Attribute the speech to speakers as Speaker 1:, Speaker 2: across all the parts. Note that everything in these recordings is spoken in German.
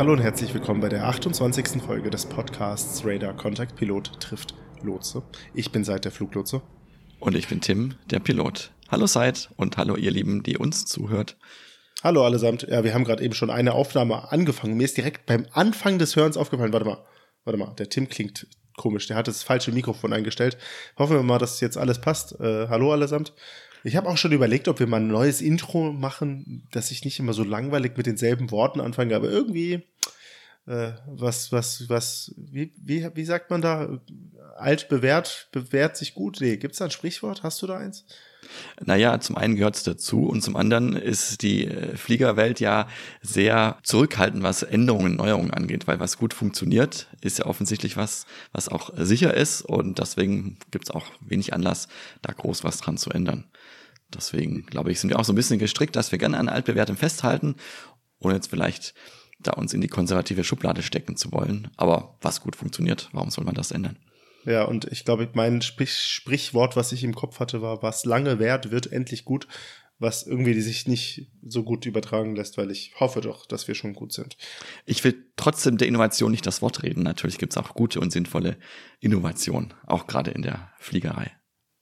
Speaker 1: Hallo und herzlich willkommen bei der 28. Folge des Podcasts Radar Contact Pilot trifft Lotse. Ich bin Seid der Fluglotse.
Speaker 2: Und ich bin Tim, der Pilot. Hallo Seid und hallo ihr Lieben, die uns zuhört.
Speaker 1: Hallo allesamt. Ja, wir haben gerade eben schon eine Aufnahme angefangen. Mir ist direkt beim Anfang des Hörens aufgefallen, warte mal, warte mal, der Tim klingt komisch. Der hat das falsche Mikrofon eingestellt. Hoffen wir mal, dass jetzt alles passt. Äh, hallo allesamt. Ich habe auch schon überlegt, ob wir mal ein neues Intro machen, dass ich nicht immer so langweilig mit denselben Worten anfange, aber irgendwie äh, was, was, was, wie, wie, wie sagt man da? Alt bewährt, bewährt sich gut. Nee, gibt's da ein Sprichwort? Hast du da eins?
Speaker 2: Naja, zum einen gehört es dazu und zum anderen ist die äh, Fliegerwelt ja sehr zurückhaltend, was Änderungen, Neuerungen angeht, weil was gut funktioniert, ist ja offensichtlich was, was auch sicher ist und deswegen gibt es auch wenig Anlass, da groß was dran zu ändern. Deswegen, glaube ich, sind wir auch so ein bisschen gestrickt, dass wir gerne an altbewährtem festhalten und jetzt vielleicht da uns in die konservative Schublade stecken zu wollen. Aber was gut funktioniert, warum soll man das ändern?
Speaker 1: Ja, und ich glaube, mein Sprich Sprichwort, was ich im Kopf hatte, war, was lange währt, wird endlich gut, was irgendwie sich nicht so gut übertragen lässt, weil ich hoffe doch, dass wir schon gut sind.
Speaker 2: Ich will trotzdem der Innovation nicht das Wort reden. Natürlich gibt es auch gute und sinnvolle Innovation, auch gerade in der Fliegerei.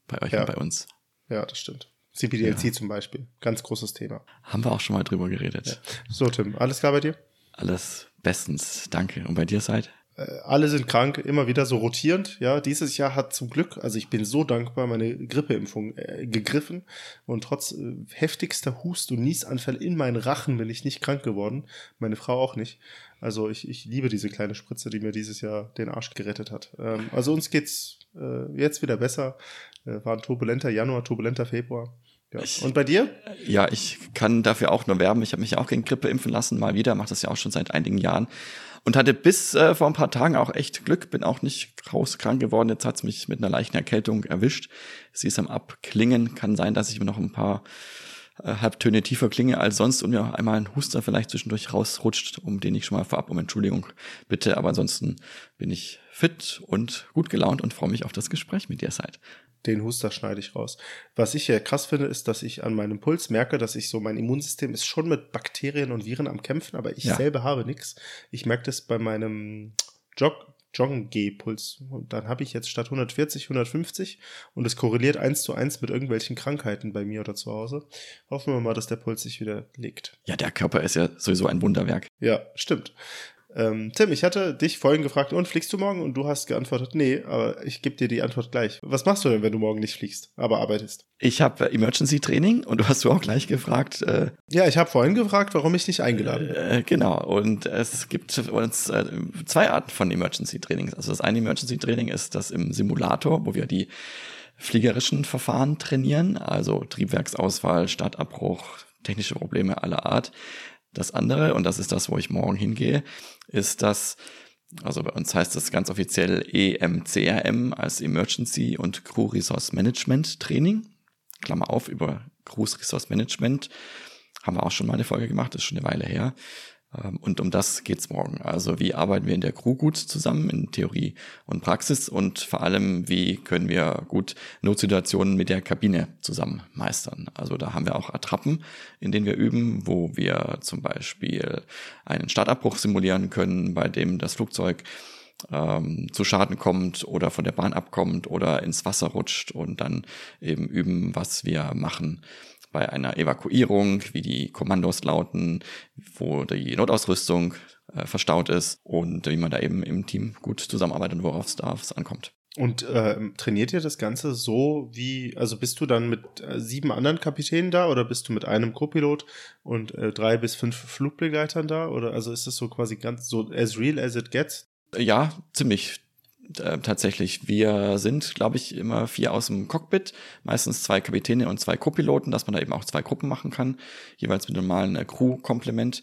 Speaker 2: Bei euch
Speaker 1: ja.
Speaker 2: und bei uns.
Speaker 1: Ja, das stimmt. CPDLC ja. zum Beispiel. Ganz großes Thema.
Speaker 2: Haben wir auch schon mal drüber geredet.
Speaker 1: Ja. So, Tim, alles klar bei dir?
Speaker 2: Alles bestens, danke. Und bei dir seid?
Speaker 1: Äh, alle sind krank, immer wieder so rotierend. Ja, dieses Jahr hat zum Glück, also ich bin so dankbar, meine Grippeimpfung äh, gegriffen und trotz äh, heftigster Hust- und Niesanfälle in meinen Rachen bin ich nicht krank geworden. Meine Frau auch nicht. Also ich, ich liebe diese kleine Spritze, die mir dieses Jahr den Arsch gerettet hat. Ähm, also uns geht's äh, jetzt wieder besser. Äh, war ein turbulenter Januar, turbulenter Februar. Ja. Und bei dir?
Speaker 2: Ja, ich kann dafür auch nur werben. Ich habe mich ja auch gegen Grippe impfen lassen, mal wieder, mache das ja auch schon seit einigen Jahren. Und hatte bis äh, vor ein paar Tagen auch echt Glück, bin auch nicht rauskrank geworden. Jetzt hat's mich mit einer leichten Erkältung erwischt. Sie ist am Abklingen. Kann sein, dass ich mir noch ein paar äh, Halbtöne tiefer klinge als sonst und mir einmal ein Huster vielleicht zwischendurch rausrutscht, um den ich schon mal vorab um Entschuldigung bitte. Aber ansonsten bin ich fit und gut gelaunt und freue mich auf das Gespräch mit dir, Seid
Speaker 1: den Huster schneide ich raus. Was ich ja krass finde, ist, dass ich an meinem Puls merke, dass ich so, mein Immunsystem ist schon mit Bakterien und Viren am Kämpfen, aber ich ja. selber habe nichts. Ich merke das bei meinem Jog, Joggen-G-Puls. Und dann habe ich jetzt statt 140 150 und es korreliert eins zu eins mit irgendwelchen Krankheiten bei mir oder zu Hause. Hoffen wir mal, dass der Puls sich wieder legt.
Speaker 2: Ja, der Körper ist ja sowieso ein Wunderwerk.
Speaker 1: Ja, stimmt. Ähm, Tim, ich hatte dich vorhin gefragt, und fliegst du morgen? Und du hast geantwortet, nee, aber ich gebe dir die Antwort gleich. Was machst du denn, wenn du morgen nicht fliegst, aber arbeitest?
Speaker 2: Ich habe Emergency Training und du hast du auch gleich gefragt. Äh,
Speaker 1: ja, ich habe vorhin gefragt, warum ich nicht eingeladen bin.
Speaker 2: Äh, genau, und es gibt uns äh, zwei Arten von Emergency Trainings. Also das eine Emergency Training ist das im Simulator, wo wir die fliegerischen Verfahren trainieren, also Triebwerksausfall, Startabbruch, technische Probleme aller Art. Das andere, und das ist das, wo ich morgen hingehe, ist das, also bei uns heißt das ganz offiziell EMCRM als Emergency und Crew Resource Management Training. Klammer auf, über Cruise Resource Management haben wir auch schon mal eine Folge gemacht, ist schon eine Weile her. Ähm, und um das geht's morgen. Also wie arbeiten wir in der Crew gut zusammen in Theorie und Praxis und vor allem, wie können wir gut Notsituationen mit der Kabine zusammen meistern. Also da haben wir auch Attrappen, in denen wir üben, wo wir zum Beispiel einen Startabbruch simulieren können, bei dem das Flugzeug ähm, zu Schaden kommt oder von der Bahn abkommt oder ins Wasser rutscht und dann eben üben, was wir machen bei einer Evakuierung, wie die Kommandos lauten, wo die Notausrüstung äh, verstaut ist und wie man da eben im Team gut zusammenarbeitet und worauf es ankommt.
Speaker 1: Und äh, trainiert ihr das Ganze so wie, also bist du dann mit äh, sieben anderen Kapitänen da oder bist du mit einem Co-Pilot und äh, drei bis fünf Flugbegleitern da? Oder also ist es so quasi ganz so as real as it gets?
Speaker 2: Ja, ziemlich äh, tatsächlich. Wir sind, glaube ich, immer vier aus dem Cockpit, meistens zwei Kapitäne und zwei Co-Piloten, dass man da eben auch zwei Gruppen machen kann, jeweils mit normalen äh, Crew-Komplement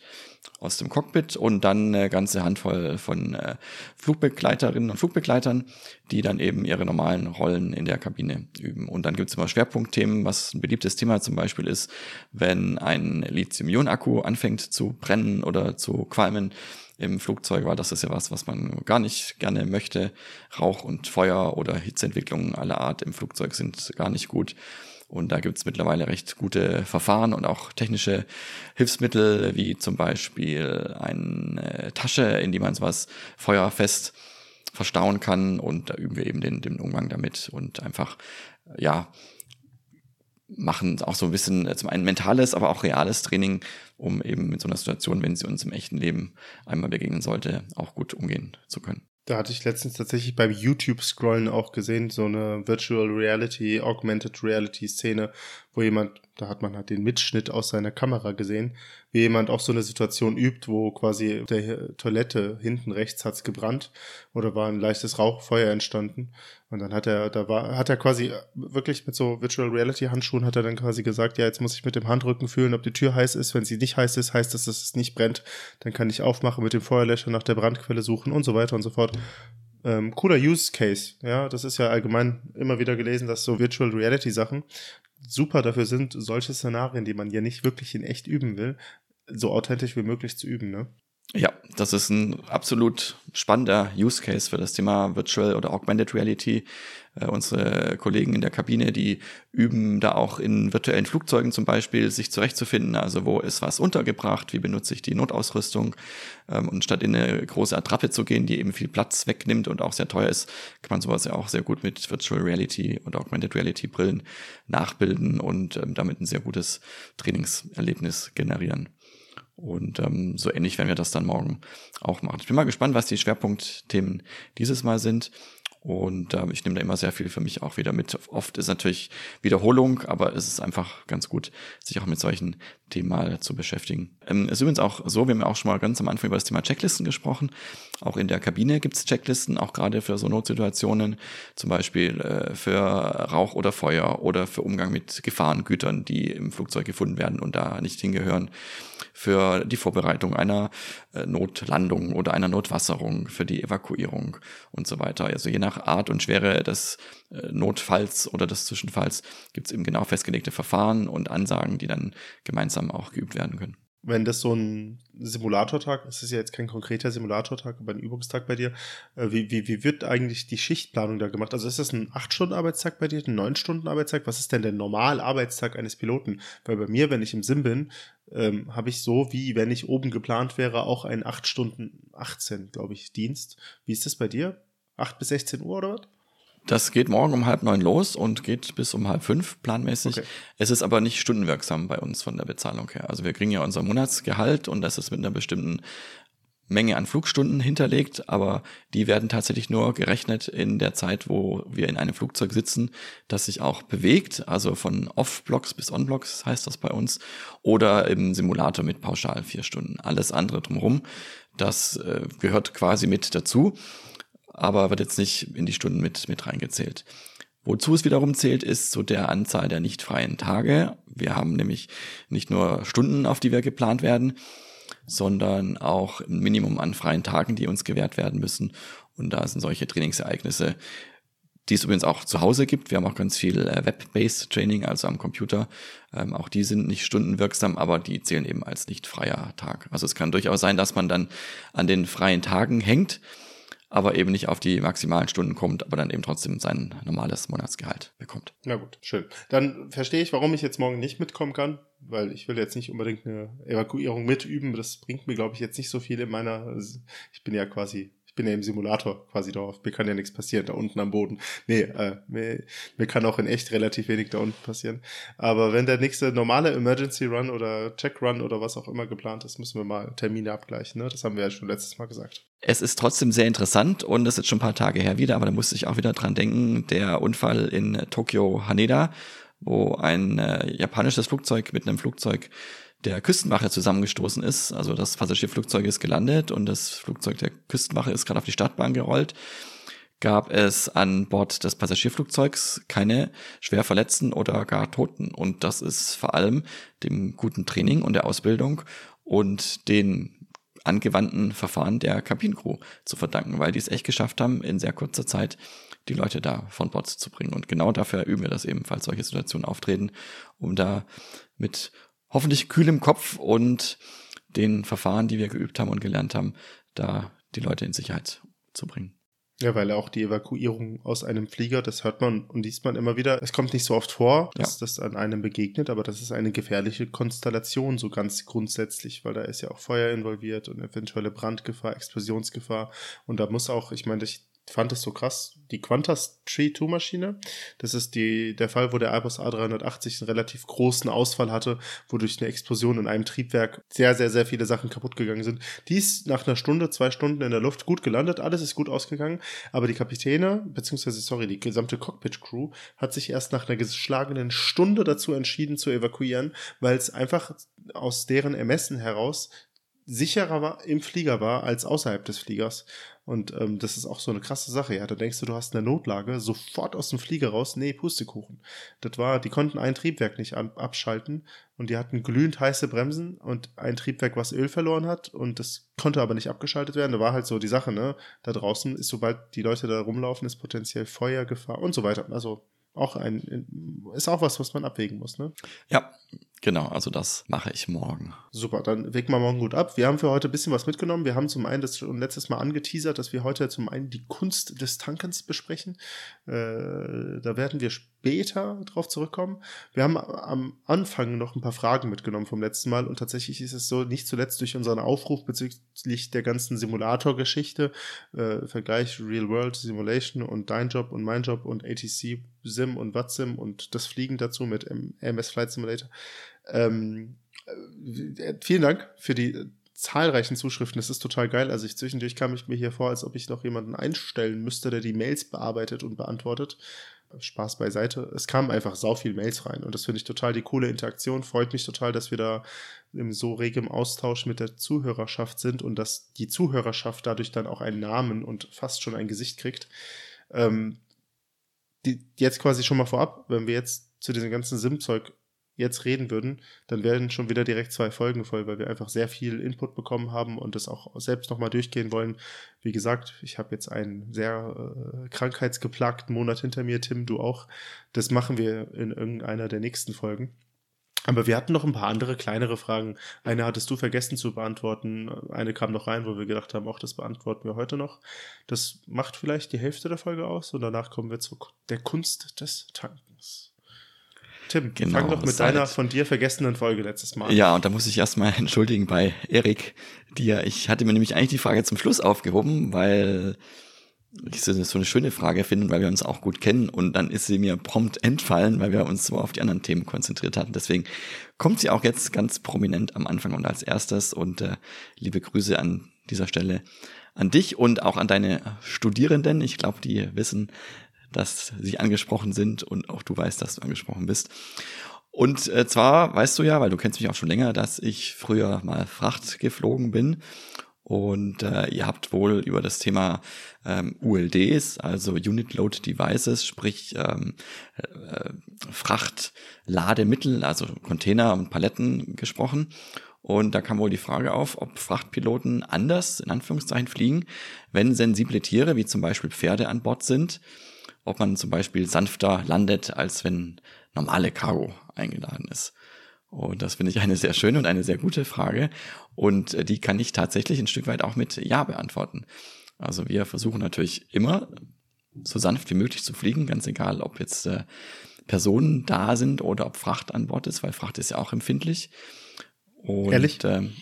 Speaker 2: aus dem Cockpit und dann eine ganze Handvoll von äh, Flugbegleiterinnen und Flugbegleitern, die dann eben ihre normalen Rollen in der Kabine üben. Und dann gibt es immer Schwerpunktthemen, was ein beliebtes Thema zum Beispiel ist, wenn ein Lithium-Ionen-Akku anfängt zu brennen oder zu qualmen, im Flugzeug, weil das ist ja was, was man gar nicht gerne möchte. Rauch und Feuer oder Hitzeentwicklungen aller Art im Flugzeug sind gar nicht gut. Und da gibt's mittlerweile recht gute Verfahren und auch technische Hilfsmittel, wie zum Beispiel eine Tasche, in die man sowas feuerfest verstauen kann. Und da üben wir eben den, den Umgang damit und einfach, ja, machen auch so ein bisschen zum einen mentales, aber auch reales Training, um eben mit so einer Situation, wenn sie uns im echten Leben einmal begegnen sollte, auch gut umgehen zu können.
Speaker 1: Da hatte ich letztens tatsächlich beim YouTube-Scrollen auch gesehen, so eine Virtual Reality, Augmented Reality Szene, wo jemand, da hat man halt den Mitschnitt aus seiner Kamera gesehen, wie jemand auch so eine Situation übt, wo quasi der Toilette hinten rechts hat's gebrannt oder war ein leichtes Rauchfeuer entstanden. Und dann hat er, da war, hat er quasi wirklich mit so Virtual Reality Handschuhen hat er dann quasi gesagt, ja, jetzt muss ich mit dem Handrücken fühlen, ob die Tür heiß ist. Wenn sie nicht heiß ist, heißt das, dass es nicht brennt. Dann kann ich aufmachen, mit dem Feuerlöscher nach der Brandquelle suchen und so weiter und so fort. Ähm, cooler Use Case, ja, das ist ja allgemein immer wieder gelesen, dass so Virtual Reality Sachen super dafür sind, solche Szenarien, die man ja nicht wirklich in echt üben will, so authentisch wie möglich zu üben, ne?
Speaker 2: Ja, das ist ein absolut spannender Use Case für das Thema Virtual oder Augmented Reality. Äh, unsere Kollegen in der Kabine, die üben da auch in virtuellen Flugzeugen zum Beispiel, sich zurechtzufinden. Also wo ist was untergebracht? Wie benutze ich die Notausrüstung? Ähm, und statt in eine große Attrappe zu gehen, die eben viel Platz wegnimmt und auch sehr teuer ist, kann man sowas ja auch sehr gut mit Virtual Reality und Augmented Reality Brillen nachbilden und ähm, damit ein sehr gutes Trainingserlebnis generieren. Und ähm, so ähnlich werden wir das dann morgen auch machen. Ich bin mal gespannt, was die Schwerpunktthemen dieses Mal sind. Und ähm, ich nehme da immer sehr viel für mich auch wieder mit. Oft ist natürlich Wiederholung, aber es ist einfach ganz gut, sich auch mit solchen Themen mal zu beschäftigen. Ähm, ist übrigens auch so, wir haben ja auch schon mal ganz am Anfang über das Thema Checklisten gesprochen. Auch in der Kabine gibt es Checklisten, auch gerade für so Notsituationen, zum Beispiel äh, für Rauch oder Feuer oder für Umgang mit Gefahrengütern, die im Flugzeug gefunden werden und da nicht hingehören für die Vorbereitung einer äh, Notlandung oder einer Notwasserung, für die Evakuierung und so weiter. Also je nach Art und Schwere des äh, Notfalls oder des Zwischenfalls gibt es eben genau festgelegte Verfahren und Ansagen, die dann gemeinsam auch geübt werden können
Speaker 1: wenn das so ein Simulatortag, es ist ja jetzt kein konkreter Simulatortag, aber ein Übungstag bei dir, äh, wie, wie, wie wird eigentlich die Schichtplanung da gemacht? Also ist das ein 8-Stunden-Arbeitstag bei dir, ein 9-Stunden-Arbeitstag? Was ist denn der Normal-Arbeitstag eines Piloten? Weil bei mir, wenn ich im Sim bin, ähm, habe ich so, wie wenn ich oben geplant wäre, auch einen 8 Stunden 18, glaube ich, Dienst. Wie ist das bei dir? 8 bis 16 Uhr oder was?
Speaker 2: Das geht morgen um halb neun los und geht bis um halb fünf planmäßig. Okay. Es ist aber nicht stundenwirksam bei uns von der Bezahlung her. Also wir kriegen ja unser Monatsgehalt und das ist mit einer bestimmten Menge an Flugstunden hinterlegt, aber die werden tatsächlich nur gerechnet in der Zeit, wo wir in einem Flugzeug sitzen, das sich auch bewegt, also von Off-Blocks bis On-Blocks heißt das bei uns, oder im Simulator mit pauschal vier Stunden. Alles andere drumherum, das äh, gehört quasi mit dazu aber wird jetzt nicht in die Stunden mit, mit reingezählt. Wozu es wiederum zählt, ist so der Anzahl der nicht freien Tage. Wir haben nämlich nicht nur Stunden, auf die wir geplant werden, sondern auch ein Minimum an freien Tagen, die uns gewährt werden müssen. Und da sind solche Trainingsereignisse, die es übrigens auch zu Hause gibt. Wir haben auch ganz viel äh, Web-based Training, also am Computer. Ähm, auch die sind nicht stundenwirksam, aber die zählen eben als nicht freier Tag. Also es kann durchaus sein, dass man dann an den freien Tagen hängt aber eben nicht auf die maximalen Stunden kommt, aber dann eben trotzdem sein normales Monatsgehalt bekommt.
Speaker 1: Na gut, schön. Dann verstehe ich, warum ich jetzt morgen nicht mitkommen kann, weil ich will jetzt nicht unbedingt eine Evakuierung mitüben. Das bringt mir, glaube ich, jetzt nicht so viel in meiner. Ich bin ja quasi bin ja im Simulator quasi drauf. Mir kann ja nichts passieren da unten am Boden. Nee, äh, mir, mir kann auch in echt relativ wenig da unten passieren. Aber wenn der nächste normale Emergency Run oder Check Run oder was auch immer geplant ist, müssen wir mal Termine abgleichen. Ne? Das haben wir ja schon letztes Mal gesagt.
Speaker 2: Es ist trotzdem sehr interessant und das ist schon ein paar Tage her wieder, aber da musste ich auch wieder dran denken, der Unfall in Tokio Haneda, wo ein äh, japanisches Flugzeug mit einem Flugzeug der Küstenwache zusammengestoßen ist. Also das Passagierflugzeug ist gelandet und das Flugzeug der Küstenwache ist gerade auf die Startbahn gerollt. Gab es an Bord des Passagierflugzeugs keine schwer Verletzten oder gar Toten. Und das ist vor allem dem guten Training und der Ausbildung und den angewandten Verfahren der Kabinencrew zu verdanken, weil die es echt geschafft haben, in sehr kurzer Zeit die Leute da von Bord zu bringen. Und genau dafür üben wir das eben, falls solche Situationen auftreten, um da mit hoffentlich kühl im Kopf und den Verfahren, die wir geübt haben und gelernt haben, da die Leute in Sicherheit zu bringen.
Speaker 1: Ja, weil auch die Evakuierung aus einem Flieger, das hört man und liest man immer wieder. Es kommt nicht so oft vor, dass ja. das an einem begegnet, aber das ist eine gefährliche Konstellation, so ganz grundsätzlich, weil da ist ja auch Feuer involviert und eventuelle Brandgefahr, Explosionsgefahr. Und da muss auch, ich meine, ich fand es so krass, die Qantas Tree 2 Maschine, das ist die, der Fall, wo der Airbus A380 einen relativ großen Ausfall hatte, wo durch eine Explosion in einem Triebwerk sehr, sehr, sehr viele Sachen kaputt gegangen sind. Die ist nach einer Stunde, zwei Stunden in der Luft gut gelandet, alles ist gut ausgegangen, aber die Kapitäne, beziehungsweise, sorry, die gesamte Cockpit-Crew hat sich erst nach einer geschlagenen Stunde dazu entschieden zu evakuieren, weil es einfach aus deren Ermessen heraus sicherer war, im Flieger war als außerhalb des Fliegers. Und ähm, das ist auch so eine krasse Sache. Ja, da denkst du, du hast eine Notlage, sofort aus dem Flieger raus. Nee, Pustekuchen. Das war, die konnten ein Triebwerk nicht ab abschalten und die hatten glühend heiße Bremsen und ein Triebwerk, was Öl verloren hat und das konnte aber nicht abgeschaltet werden. Da war halt so die Sache, ne? Da draußen ist, sobald die Leute da rumlaufen, ist potenziell Feuergefahr und so weiter. Also auch ein, ist auch was, was man abwägen muss, ne?
Speaker 2: Ja, genau. Also das mache ich morgen.
Speaker 1: Super, dann wägen wir morgen gut ab. Wir haben für heute ein bisschen was mitgenommen. Wir haben zum einen das schon letztes Mal angeteasert, dass wir heute zum einen die Kunst des Tankens besprechen. Äh, da werden wir später drauf zurückkommen. Wir haben am Anfang noch ein paar Fragen mitgenommen vom letzten Mal und tatsächlich ist es so, nicht zuletzt durch unseren Aufruf bezüglich der ganzen Simulator-Geschichte, äh, Vergleich Real World Simulation und Dein Job und Mein Job und ATC Sim und Watsim und das Fliegen dazu mit MS Flight Simulator. Ähm, äh, vielen Dank für die zahlreichen Zuschriften. Das ist total geil. Also ich zwischendurch kam ich mir hier vor, als ob ich noch jemanden einstellen müsste, der die Mails bearbeitet und beantwortet. Spaß beiseite. Es kamen einfach sau viel Mails rein und das finde ich total die coole Interaktion. Freut mich total, dass wir da im so regem Austausch mit der Zuhörerschaft sind und dass die Zuhörerschaft dadurch dann auch einen Namen und fast schon ein Gesicht kriegt. Ähm, die, jetzt quasi schon mal vorab, wenn wir jetzt zu diesem ganzen SIM-Zeug jetzt reden würden, dann werden schon wieder direkt zwei Folgen voll, weil wir einfach sehr viel Input bekommen haben und das auch selbst nochmal durchgehen wollen. Wie gesagt, ich habe jetzt einen sehr äh, krankheitsgeplagten Monat hinter mir, Tim, du auch. Das machen wir in irgendeiner der nächsten Folgen. Aber wir hatten noch ein paar andere kleinere Fragen. Eine hattest du vergessen zu beantworten. Eine kam noch rein, wo wir gedacht haben, auch das beantworten wir heute noch. Das macht vielleicht die Hälfte der Folge aus und danach kommen wir zu der Kunst des Tankens. Tim, genau, fang doch mit deiner von dir vergessenen Folge letztes Mal.
Speaker 2: Ja, und da muss ich erstmal entschuldigen bei Erik, dir. Ich hatte mir nämlich eigentlich die Frage zum Schluss aufgehoben, weil ich so eine schöne Frage finde, weil wir uns auch gut kennen und dann ist sie mir prompt entfallen, weil wir uns so auf die anderen Themen konzentriert hatten. Deswegen kommt sie auch jetzt ganz prominent am Anfang und als erstes und äh, liebe Grüße an dieser Stelle an dich und auch an deine Studierenden. Ich glaube, die wissen, dass sie angesprochen sind und auch du weißt, dass du angesprochen bist. Und äh, zwar weißt du ja, weil du kennst mich auch schon länger, dass ich früher mal Fracht geflogen bin. Und äh, ihr habt wohl über das Thema ähm, ULDs, also Unit Load Devices, sprich ähm, äh, Frachtlademittel, also Container und Paletten gesprochen. Und da kam wohl die Frage auf, ob Frachtpiloten anders in Anführungszeichen fliegen, wenn sensible Tiere wie zum Beispiel Pferde an Bord sind ob man zum Beispiel sanfter landet, als wenn normale Cargo eingeladen ist. Und das finde ich eine sehr schöne und eine sehr gute Frage. Und äh, die kann ich tatsächlich ein Stück weit auch mit Ja beantworten. Also wir versuchen natürlich immer so sanft wie möglich zu fliegen, ganz egal, ob jetzt äh, Personen da sind oder ob Fracht an Bord ist, weil Fracht ist ja auch empfindlich.
Speaker 1: Und, Ehrlich?
Speaker 2: Ähm,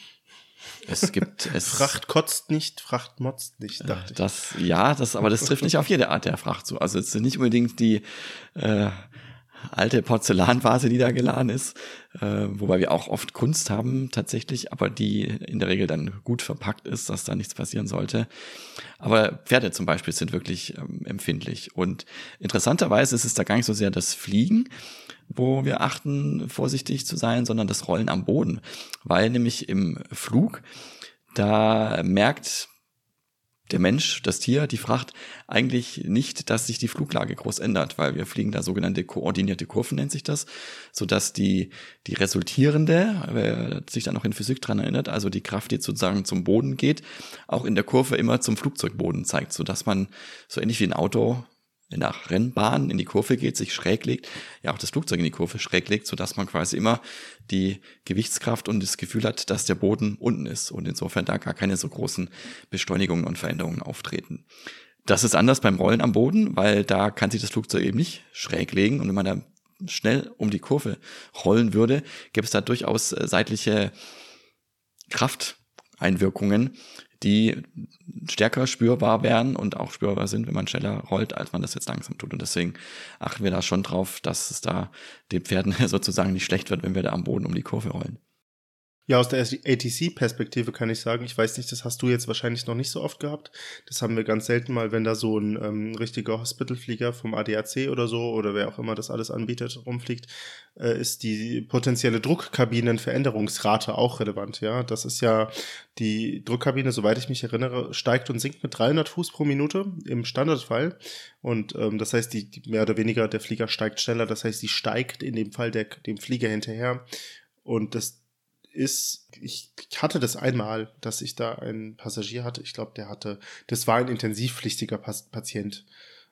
Speaker 2: es gibt es.
Speaker 1: Fracht kotzt nicht, Fracht motzt nicht,
Speaker 2: dachte ich. Das, ja, das, aber das trifft nicht auf jede Art der Fracht zu. Also es ist nicht unbedingt die äh, alte Porzellanvase, die da geladen ist, äh, wobei wir auch oft Kunst haben tatsächlich, aber die in der Regel dann gut verpackt ist, dass da nichts passieren sollte. Aber Pferde zum Beispiel sind wirklich ähm, empfindlich. Und interessanterweise ist es da gar nicht so sehr das Fliegen, wo wir achten, vorsichtig zu sein, sondern das Rollen am Boden. Weil nämlich im Flug, da merkt der Mensch, das Tier, die Fracht eigentlich nicht, dass sich die Fluglage groß ändert, weil wir fliegen da sogenannte koordinierte Kurven, nennt sich das, so dass die, die resultierende, wer sich da noch in Physik dran erinnert, also die Kraft, die sozusagen zum Boden geht, auch in der Kurve immer zum Flugzeugboden zeigt, so dass man so ähnlich wie ein Auto nach Rennbahn in die Kurve geht, sich schräg legt, ja auch das Flugzeug in die Kurve schräg legt, sodass man quasi immer die Gewichtskraft und das Gefühl hat, dass der Boden unten ist und insofern da gar keine so großen Beschleunigungen und Veränderungen auftreten. Das ist anders beim Rollen am Boden, weil da kann sich das Flugzeug eben nicht schräg legen und wenn man da schnell um die Kurve rollen würde, gäbe es da durchaus äh, seitliche Krafteinwirkungen, die stärker spürbar wären und auch spürbar sind, wenn man schneller rollt, als man das jetzt langsam tut. Und deswegen achten wir da schon drauf, dass es da den Pferden sozusagen nicht schlecht wird, wenn wir da am Boden um die Kurve rollen.
Speaker 1: Ja, aus der ATC-Perspektive kann ich sagen, ich weiß nicht, das hast du jetzt wahrscheinlich noch nicht so oft gehabt. Das haben wir ganz selten mal, wenn da so ein ähm, richtiger Hospitalflieger vom ADAC oder so oder wer auch immer das alles anbietet, rumfliegt, äh, ist die potenzielle Druckkabinenveränderungsrate auch relevant. Ja, das ist ja die Druckkabine, soweit ich mich erinnere, steigt und sinkt mit 300 Fuß pro Minute im Standardfall. Und ähm, das heißt, die, die mehr oder weniger der Flieger steigt schneller. Das heißt, die steigt in dem Fall der, dem Flieger hinterher. Und das ist, ich, ich hatte das einmal, dass ich da einen Passagier hatte. Ich glaube, der hatte, das war ein intensivpflichtiger Patient.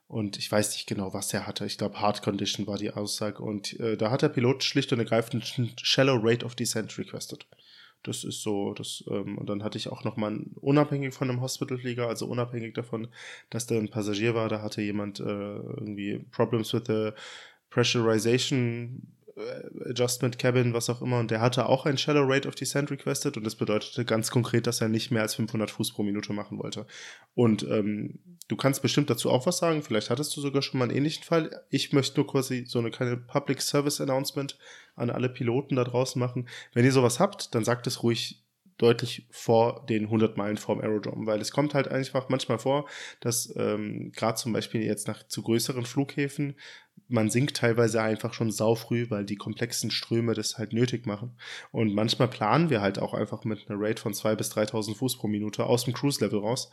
Speaker 1: Und ich weiß nicht genau, was er hatte. Ich glaube, Heart Condition war die Aussage. Und äh, da hat der Pilot schlicht und ergreifend einen Shallow Rate of Descent requested. Das ist so, das, ähm, und dann hatte ich auch nochmal unabhängig von einem Hospitalflieger, also unabhängig davon, dass da ein Passagier war, da hatte jemand äh, irgendwie Problems with the Pressurization Adjustment Cabin, was auch immer, und der hatte auch ein Shallow Rate of Descent requested und das bedeutete ganz konkret, dass er nicht mehr als 500 Fuß pro Minute machen wollte. Und ähm, du kannst bestimmt dazu auch was sagen, vielleicht hattest du sogar schon mal einen ähnlichen Fall. Ich möchte nur quasi so eine kleine Public Service Announcement an alle Piloten da draußen machen. Wenn ihr sowas habt, dann sagt es ruhig deutlich vor den 100 Meilen vorm Aerodrome, weil es kommt halt einfach manchmal vor, dass ähm, gerade zum Beispiel jetzt nach zu größeren Flughäfen man sinkt teilweise einfach schon saufrüh, weil die komplexen Ströme das halt nötig machen. Und manchmal planen wir halt auch einfach mit einer Rate von 2.000 bis 3.000 Fuß pro Minute aus dem Cruise-Level raus.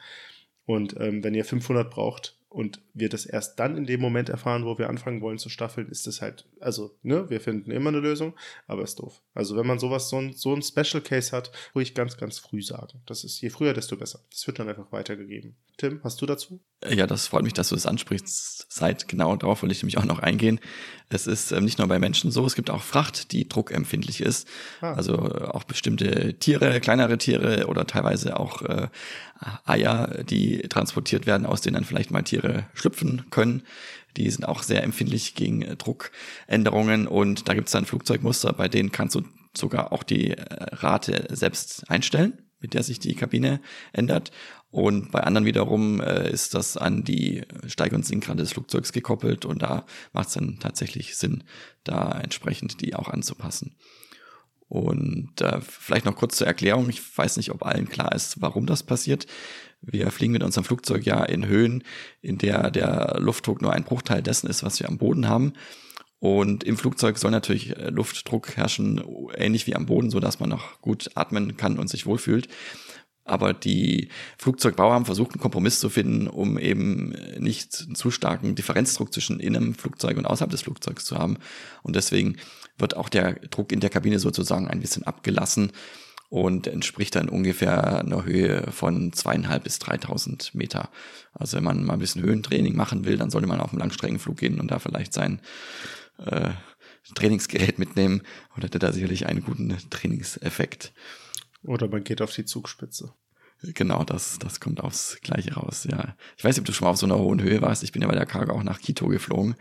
Speaker 1: Und ähm, wenn ihr 500 braucht, und wir das erst dann in dem Moment erfahren, wo wir anfangen wollen zu staffeln, ist das halt, also, ne, wir finden immer eine Lösung, aber ist doof. Also, wenn man sowas, so ein, so ein Special Case hat, ruhig ganz, ganz früh sagen. Das ist je früher, desto besser. Das wird dann einfach weitergegeben. Tim, hast du dazu?
Speaker 2: Ja, das freut mich, dass du das ansprichst. Seit genau darauf will ich nämlich auch noch eingehen. Es ist ähm, nicht nur bei Menschen so, es gibt auch Fracht, die druckempfindlich ist. Ah. Also äh, auch bestimmte Tiere, kleinere Tiere oder teilweise auch äh, Eier, die transportiert werden, aus denen dann vielleicht mal Tiere schlüpfen können. Die sind auch sehr empfindlich gegen Druckänderungen und da gibt es dann Flugzeugmuster, bei denen kannst du sogar auch die äh, Rate selbst einstellen, mit der sich die Kabine ändert. Und bei anderen wiederum äh, ist das an die Steig- und Sinkrate des Flugzeugs gekoppelt und da macht es dann tatsächlich Sinn, da entsprechend die auch anzupassen. Und äh, vielleicht noch kurz zur Erklärung. Ich weiß nicht, ob allen klar ist, warum das passiert. Wir fliegen mit unserem Flugzeug ja in Höhen, in der der Luftdruck nur ein Bruchteil dessen ist, was wir am Boden haben. Und im Flugzeug soll natürlich äh, Luftdruck herrschen, ähnlich wie am Boden, so dass man noch gut atmen kann und sich wohlfühlt. Aber die Flugzeugbauer haben versucht, einen Kompromiss zu finden, um eben nicht einen zu starken Differenzdruck zwischen innen Flugzeug und außerhalb des Flugzeugs zu haben. Und deswegen wird auch der Druck in der Kabine sozusagen ein bisschen abgelassen und entspricht dann ungefähr einer Höhe von zweieinhalb bis 3000 Meter. Also wenn man mal ein bisschen Höhentraining machen will, dann sollte man auf einen Langstreckenflug gehen und da vielleicht sein äh, Trainingsgerät mitnehmen und hätte da sicherlich einen guten Trainingseffekt.
Speaker 1: Oder man geht auf die Zugspitze.
Speaker 2: Genau, das, das kommt aufs Gleiche raus, ja. Ich weiß nicht, ob du schon mal auf so einer hohen Höhe warst. Ich bin ja bei der Cargo auch nach Quito geflogen.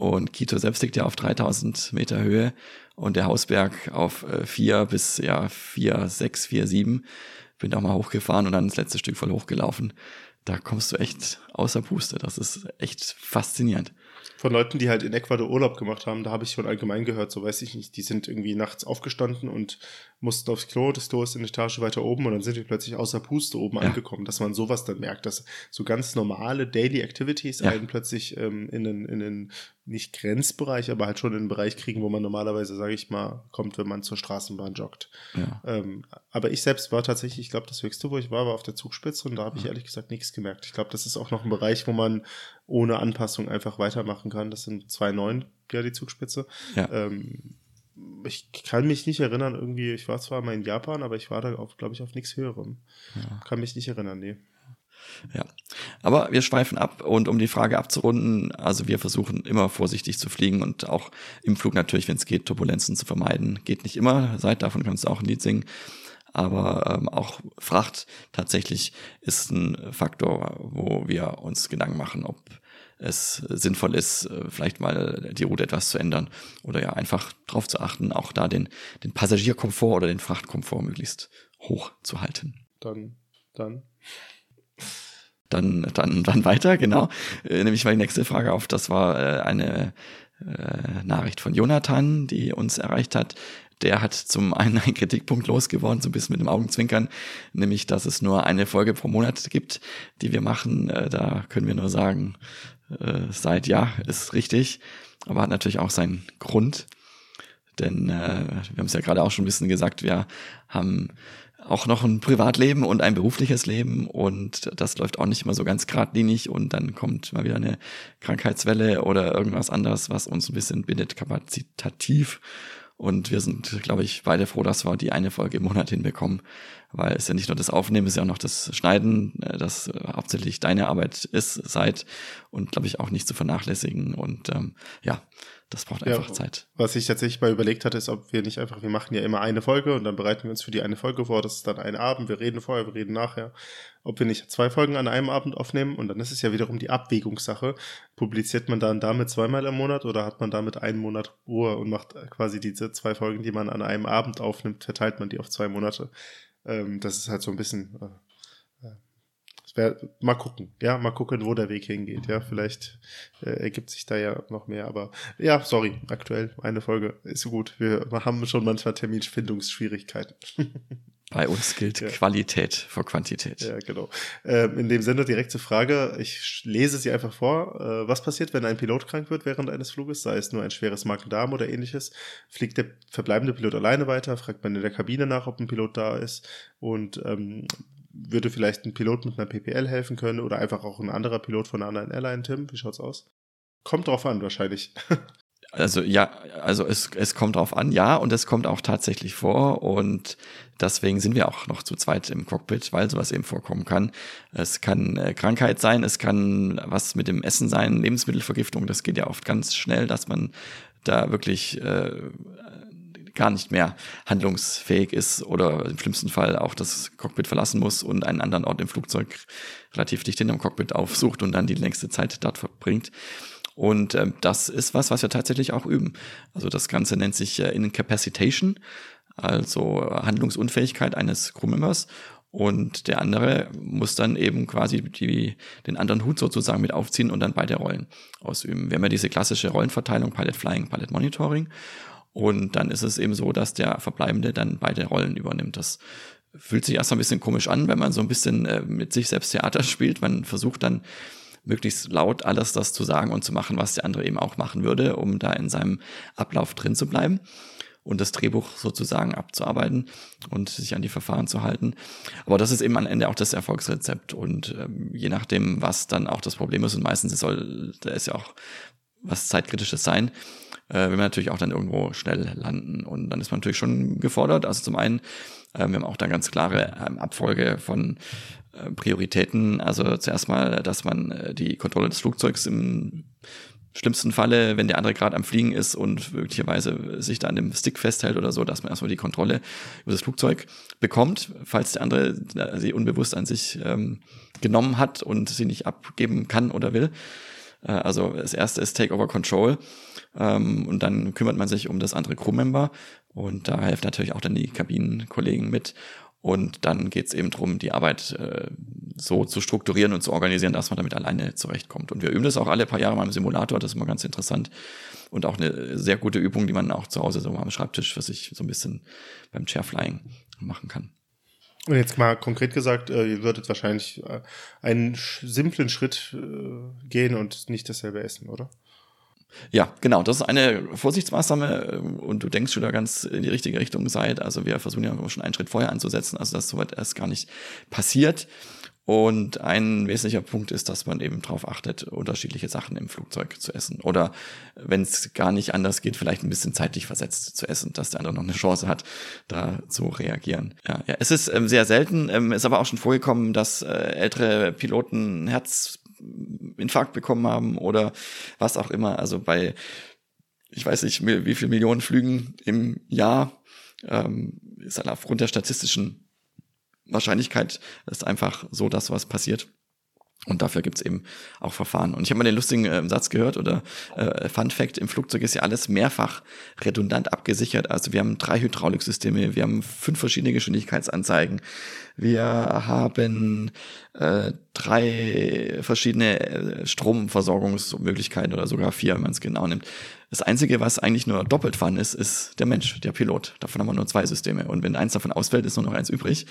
Speaker 2: Und Quito selbst liegt ja auf 3000 Meter Höhe und der Hausberg auf äh, vier bis ja vier, sechs, vier, sieben. Bin da mal hochgefahren und dann das letzte Stück voll hochgelaufen. Da kommst du echt außer Puste. Das ist echt faszinierend
Speaker 1: von Leuten, die halt in Ecuador Urlaub gemacht haben, da habe ich schon allgemein gehört, so weiß ich nicht, die sind irgendwie nachts aufgestanden und mussten aufs Klo, das Klo ist in der Etage weiter oben und dann sind die plötzlich außer Puste oben ja. angekommen, dass man sowas dann merkt, dass so ganz normale Daily Activities ja. einen plötzlich ähm, in den, in den nicht Grenzbereich, aber halt schon in den Bereich kriegen, wo man normalerweise, sage ich mal, kommt, wenn man zur Straßenbahn joggt. Ja. Ähm, aber ich selbst war tatsächlich, ich glaube, das höchste, wo ich war, war auf der Zugspitze und da habe ich ehrlich gesagt nichts gemerkt. Ich glaube, das ist auch noch ein Bereich, wo man ohne Anpassung einfach weitermachen kann. Das sind 2,9, ja, die Zugspitze. Ja. Ähm, ich kann mich nicht erinnern, irgendwie, ich war zwar mal in Japan, aber ich war da, glaube ich, auf nichts Höherem. Ja. Kann mich nicht erinnern, nee.
Speaker 2: Ja, aber wir schweifen ab und um die Frage abzurunden, also wir versuchen immer vorsichtig zu fliegen und auch im Flug natürlich, wenn es geht, Turbulenzen zu vermeiden. Geht nicht immer, seit davon kannst du auch ein Lied singen. Aber ähm, auch Fracht tatsächlich ist ein Faktor, wo wir uns Gedanken machen, ob es sinnvoll ist, äh, vielleicht mal die Route etwas zu ändern oder ja einfach darauf zu achten, auch da den, den Passagierkomfort oder den Frachtkomfort möglichst hoch zu halten.
Speaker 1: Dann, dann.
Speaker 2: Dann, dann, dann weiter, genau. Äh, nämlich mal die nächste Frage auf. Das war äh, eine äh, Nachricht von Jonathan, die uns erreicht hat. Der hat zum einen einen Kritikpunkt losgeworden, so ein bisschen mit dem Augenzwinkern, nämlich, dass es nur eine Folge pro Monat gibt, die wir machen. Äh, da können wir nur sagen, äh, seid ja, ist richtig, aber hat natürlich auch seinen Grund. Denn äh, wir haben es ja gerade auch schon ein bisschen gesagt, wir haben auch noch ein Privatleben und ein berufliches Leben und das läuft auch nicht immer so ganz geradlinig und dann kommt mal wieder eine Krankheitswelle oder irgendwas anderes, was uns ein bisschen bindet kapazitativ. Und wir sind, glaube ich, beide froh, dass wir die eine Folge im Monat hinbekommen, weil es ja nicht nur das Aufnehmen, es ist ja auch noch das Schneiden, äh, das hauptsächlich deine Arbeit ist, seid und, glaube ich, auch nicht zu vernachlässigen. Und ähm, ja, das braucht einfach ja, Zeit.
Speaker 1: Was ich tatsächlich mal überlegt hatte, ist, ob wir nicht einfach, wir machen ja immer eine Folge und dann bereiten wir uns für die eine Folge vor. Das ist dann ein Abend, wir reden vorher, wir reden nachher. Ob wir nicht zwei Folgen an einem Abend aufnehmen und dann ist es ja wiederum die Abwägungssache. Publiziert man dann damit zweimal im Monat oder hat man damit einen Monat Ruhe und macht quasi diese zwei Folgen, die man an einem Abend aufnimmt, verteilt man die auf zwei Monate. Ähm, das ist halt so ein bisschen äh, wär, mal gucken, ja, mal gucken, wo der Weg hingeht, ja, vielleicht äh, ergibt sich da ja noch mehr, aber ja, sorry, aktuell eine Folge ist gut. Wir haben schon manchmal Terminfindungsschwierigkeiten.
Speaker 2: Bei uns gilt ja. Qualität vor Quantität.
Speaker 1: Ja, genau. Ähm, in dem Sinne direkte Frage. Ich lese sie einfach vor. Äh, was passiert, wenn ein Pilot krank wird während eines Fluges, sei es nur ein schweres Magen-Darm oder ähnliches? Fliegt der verbleibende Pilot alleine weiter? Fragt man in der Kabine nach, ob ein Pilot da ist? Und ähm, würde vielleicht ein Pilot mit einer PPL helfen können oder einfach auch ein anderer Pilot von einer anderen Airline, Tim? Wie schaut's aus? Kommt drauf an, wahrscheinlich.
Speaker 2: Also ja, also es, es kommt drauf an, ja, und es kommt auch tatsächlich vor und deswegen sind wir auch noch zu zweit im Cockpit, weil sowas eben vorkommen kann. Es kann äh, Krankheit sein, es kann was mit dem Essen sein, Lebensmittelvergiftung, das geht ja oft ganz schnell, dass man da wirklich äh, gar nicht mehr handlungsfähig ist oder im schlimmsten Fall auch das Cockpit verlassen muss und einen anderen Ort im Flugzeug relativ dicht hinterm Cockpit aufsucht und dann die längste Zeit dort verbringt. Und äh, das ist was, was wir tatsächlich auch üben. Also das Ganze nennt sich äh, Incapacitation, also Handlungsunfähigkeit eines Crewmembers. Und der andere muss dann eben quasi die, den anderen Hut sozusagen mit aufziehen und dann beide Rollen ausüben. Wir haben ja diese klassische Rollenverteilung, Pilot Flying, Pilot Monitoring. Und dann ist es eben so, dass der Verbleibende dann beide Rollen übernimmt. Das fühlt sich erst ein bisschen komisch an, wenn man so ein bisschen äh, mit sich selbst Theater spielt. Man versucht dann möglichst laut alles das zu sagen und zu machen, was der andere eben auch machen würde, um da in seinem Ablauf drin zu bleiben und das Drehbuch sozusagen abzuarbeiten und sich an die Verfahren zu halten. Aber das ist eben am Ende auch das Erfolgsrezept und ähm, je nachdem, was dann auch das Problem ist und meistens soll, da ist ja auch was zeitkritisches sein, äh, will man natürlich auch dann irgendwo schnell landen. Und dann ist man natürlich schon gefordert. Also zum einen, äh, wir haben auch da ganz klare ähm, Abfolge von äh, Prioritäten. Also zuerst mal, dass man äh, die Kontrolle des Flugzeugs im schlimmsten Falle, wenn der andere gerade am Fliegen ist und möglicherweise sich da an dem Stick festhält oder so, dass man erstmal die Kontrolle über das Flugzeug bekommt, falls der andere sie unbewusst an sich ähm, genommen hat und sie nicht abgeben kann oder will. Äh, also das erste ist Take Over Control. Ähm, und dann kümmert man sich um das andere Crewmember. Und da helfen natürlich auch dann die Kabinenkollegen mit. Und dann geht es eben darum, die Arbeit äh, so zu strukturieren und zu organisieren, dass man damit alleine zurechtkommt. Und wir üben das auch alle paar Jahre mal im Simulator, das ist immer ganz interessant. Und auch eine sehr gute Übung, die man auch zu Hause so am Schreibtisch für sich so ein bisschen beim Chairflying machen kann.
Speaker 1: Und jetzt mal konkret gesagt, äh, ihr würdet wahrscheinlich äh, einen simplen Schritt äh, gehen und nicht dasselbe essen, oder?
Speaker 2: Ja, genau. Das ist eine Vorsichtsmaßnahme äh, und du denkst schon da ganz in die richtige Richtung seid. Also wir versuchen ja schon einen Schritt vorher anzusetzen, also dass soweit erst gar nicht passiert. Und ein wesentlicher Punkt ist, dass man eben darauf achtet, unterschiedliche Sachen im Flugzeug zu essen. Oder wenn es gar nicht anders geht, vielleicht ein bisschen zeitlich versetzt zu essen, dass der andere noch eine Chance hat, da zu reagieren. Ja, ja. es ist ähm, sehr selten, ähm, ist aber auch schon vorgekommen, dass äh, ältere Piloten Herzinfarkt bekommen haben oder was auch immer. Also bei, ich weiß nicht, wie viel Millionen Flügen im Jahr ähm, ist halt aufgrund der statistischen Wahrscheinlichkeit ist einfach so, dass sowas passiert. Und dafür gibt's eben auch Verfahren. Und ich habe mal den lustigen äh, Satz gehört oder äh, Fun Fact, im Flugzeug ist ja alles mehrfach redundant abgesichert. Also wir haben drei Hydrauliksysteme, wir haben fünf verschiedene Geschwindigkeitsanzeigen, wir haben äh, drei verschiedene äh, Stromversorgungsmöglichkeiten oder sogar vier, wenn man es genau nimmt. Das Einzige, was eigentlich nur doppelt fahren ist, ist der Mensch, der Pilot. Davon haben wir nur zwei Systeme. Und wenn eins davon ausfällt, ist nur noch eins übrig.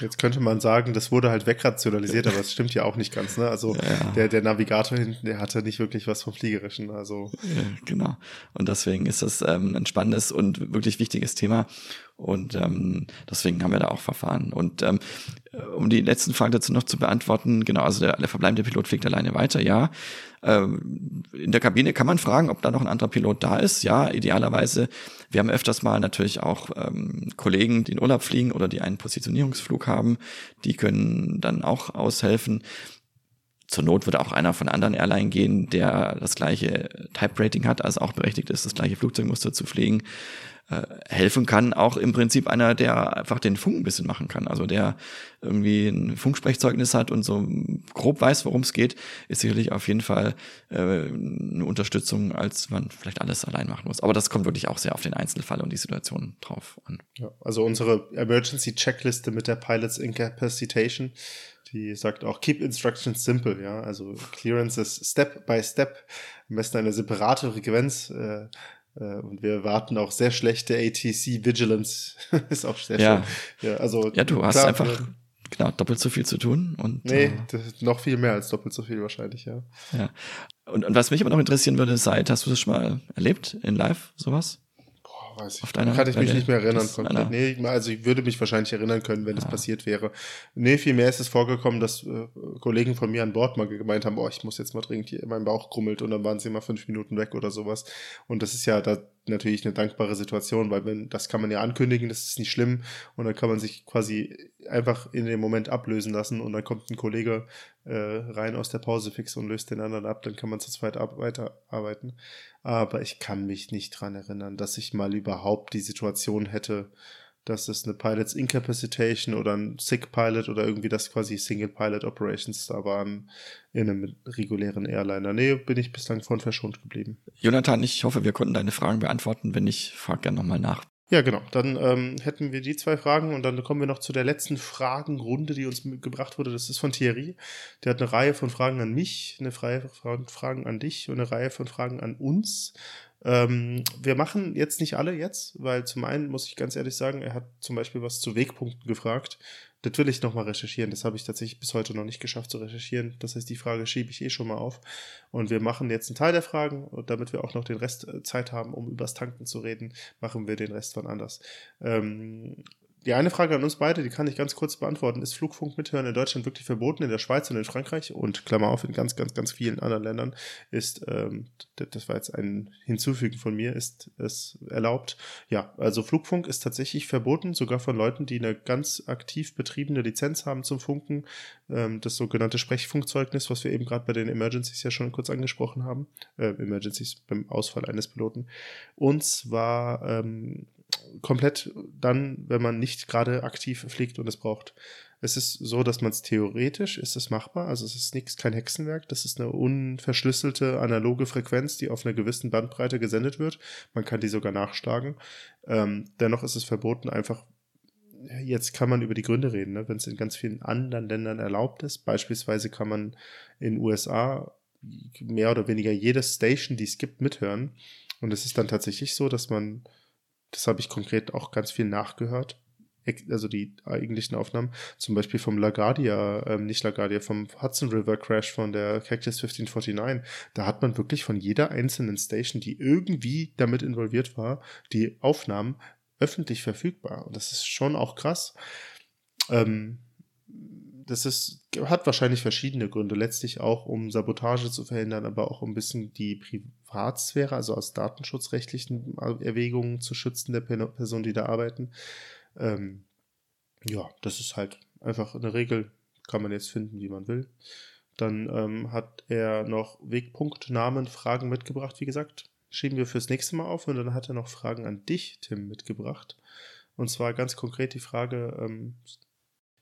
Speaker 1: Jetzt könnte man sagen, das wurde halt wegrationalisiert, aber das stimmt ja auch nicht ganz. Ne? Also ja. der, der Navigator hinten, der hatte nicht wirklich was vom Fliegerischen. Also
Speaker 2: ja, genau. Und deswegen ist das ähm, ein spannendes und wirklich wichtiges Thema. Und ähm, deswegen haben wir da auch Verfahren. Und ähm, um die letzten Fragen dazu noch zu beantworten, genau, also der, der verbleibende Pilot fliegt alleine weiter, ja. Ähm, in der Kabine kann man fragen, ob da noch ein anderer Pilot da ist. Ja, idealerweise. Wir haben öfters mal natürlich auch ähm, Kollegen, die in Urlaub fliegen oder die einen Positionierungsflug haben. Die können dann auch aushelfen. Zur Not würde auch einer von anderen Airline gehen, der das gleiche Type-Rating hat, also auch berechtigt ist, das gleiche Flugzeugmuster zu fliegen äh, helfen kann, auch im Prinzip einer, der einfach den Funk ein bisschen machen kann. Also der irgendwie ein Funksprechzeugnis hat und so grob weiß, worum es geht, ist sicherlich auf jeden Fall äh, eine Unterstützung, als man vielleicht alles allein machen muss. Aber das kommt wirklich auch sehr auf den Einzelfall und die Situation drauf an.
Speaker 1: Ja, also unsere Emergency Checkliste mit der Pilots Incapacitation die sagt auch Keep Instructions simple, ja. Also Clearance ist Step by Step, am besten eine separate Frequenz, äh, und wir warten auch sehr schlechte ATC Vigilance. ist auch sehr
Speaker 2: ja. schön. Ja, also, ja, du hast einfach wir, genau, doppelt so viel zu tun. Und,
Speaker 1: nee, äh, noch viel mehr als doppelt so viel wahrscheinlich, ja.
Speaker 2: ja. Und, und was mich aber noch interessieren würde, seit, hast du das schon mal erlebt in live, sowas?
Speaker 1: Weiß ich. Auf deiner, kann ich mich nicht mehr erinnern. Nee, also ich würde mich wahrscheinlich erinnern können, wenn es ja. passiert wäre. Nee, vielmehr ist es vorgekommen, dass äh, Kollegen von mir an Bord mal gemeint haben, oh, ich muss jetzt mal dringend hier, mein Bauch krummelt und dann waren sie mal fünf Minuten weg oder sowas. Und das ist ja da natürlich eine dankbare Situation, weil wenn, das kann man ja ankündigen, das ist nicht schlimm und dann kann man sich quasi einfach in dem Moment ablösen lassen und dann kommt ein Kollege äh, rein aus der Pause fix und löst den anderen ab, dann kann man zu zweit ab weiterarbeiten. Aber ich kann mich nicht dran erinnern, dass ich mal überhaupt die Situation hätte, dass es eine Pilots Incapacitation oder ein Sick Pilot oder irgendwie das quasi Single Pilot Operations da waren in einem regulären Airliner. Nee, bin ich bislang von verschont geblieben.
Speaker 2: Jonathan, ich hoffe, wir konnten deine Fragen beantworten. Wenn nicht, frag gerne nochmal nach.
Speaker 1: Ja, genau. Dann ähm, hätten wir die zwei Fragen und dann kommen wir noch zu der letzten Fragenrunde, die uns gebracht wurde. Das ist von Thierry. Der hat eine Reihe von Fragen an mich, eine Reihe von Fragen an dich und eine Reihe von Fragen an uns. Ähm, wir machen jetzt nicht alle jetzt, weil zum einen muss ich ganz ehrlich sagen, er hat zum Beispiel was zu Wegpunkten gefragt. Das will ich nochmal recherchieren. Das habe ich tatsächlich bis heute noch nicht geschafft zu recherchieren. Das heißt, die Frage schiebe ich eh schon mal auf. Und wir machen jetzt einen Teil der Fragen und damit wir auch noch den Rest äh, Zeit haben, um übers Tanken zu reden, machen wir den Rest von anders. Ähm, die eine Frage an uns beide, die kann ich ganz kurz beantworten. Ist Flugfunk mithören in Deutschland wirklich verboten? In der Schweiz und in Frankreich und Klammer auf, in ganz, ganz, ganz vielen anderen Ländern ist, ähm, das war jetzt ein Hinzufügen von mir, ist es erlaubt. Ja, also Flugfunk ist tatsächlich verboten, sogar von Leuten, die eine ganz aktiv betriebene Lizenz haben zum Funken. Ähm, das sogenannte Sprechfunkzeugnis, was wir eben gerade bei den Emergencies ja schon kurz angesprochen haben. Äh, Emergencies beim Ausfall eines Piloten. Und zwar ähm, komplett dann, wenn man nicht gerade aktiv fliegt und es braucht. Es ist so, dass man es theoretisch ist es machbar, also es ist nichts, kein Hexenwerk, das ist eine unverschlüsselte analoge Frequenz, die auf einer gewissen Bandbreite gesendet wird. Man kann die sogar nachschlagen. Ähm, dennoch ist es verboten, einfach jetzt kann man über die Gründe reden, ne? wenn es in ganz vielen anderen Ländern erlaubt ist. Beispielsweise kann man in USA mehr oder weniger jede Station, die es gibt, mithören. Und es ist dann tatsächlich so, dass man das habe ich konkret auch ganz viel nachgehört. Also die eigentlichen Aufnahmen, zum Beispiel vom LaGuardia, ähm, nicht LaGuardia, vom Hudson River Crash von der Cactus 1549. Da hat man wirklich von jeder einzelnen Station, die irgendwie damit involviert war, die Aufnahmen öffentlich verfügbar. Und das ist schon auch krass. Ähm, das ist, hat wahrscheinlich verschiedene Gründe. Letztlich auch, um Sabotage zu verhindern, aber auch um ein bisschen die Privatsphäre, also aus datenschutzrechtlichen Erwägungen zu schützen der Personen, die da arbeiten. Ähm, ja, das ist halt einfach eine Regel, kann man jetzt finden, wie man will. Dann ähm, hat er noch Wegpunktnamen, Fragen mitgebracht, wie gesagt. Schieben wir fürs nächste Mal auf und dann hat er noch Fragen an dich, Tim, mitgebracht. Und zwar ganz konkret die Frage, ähm,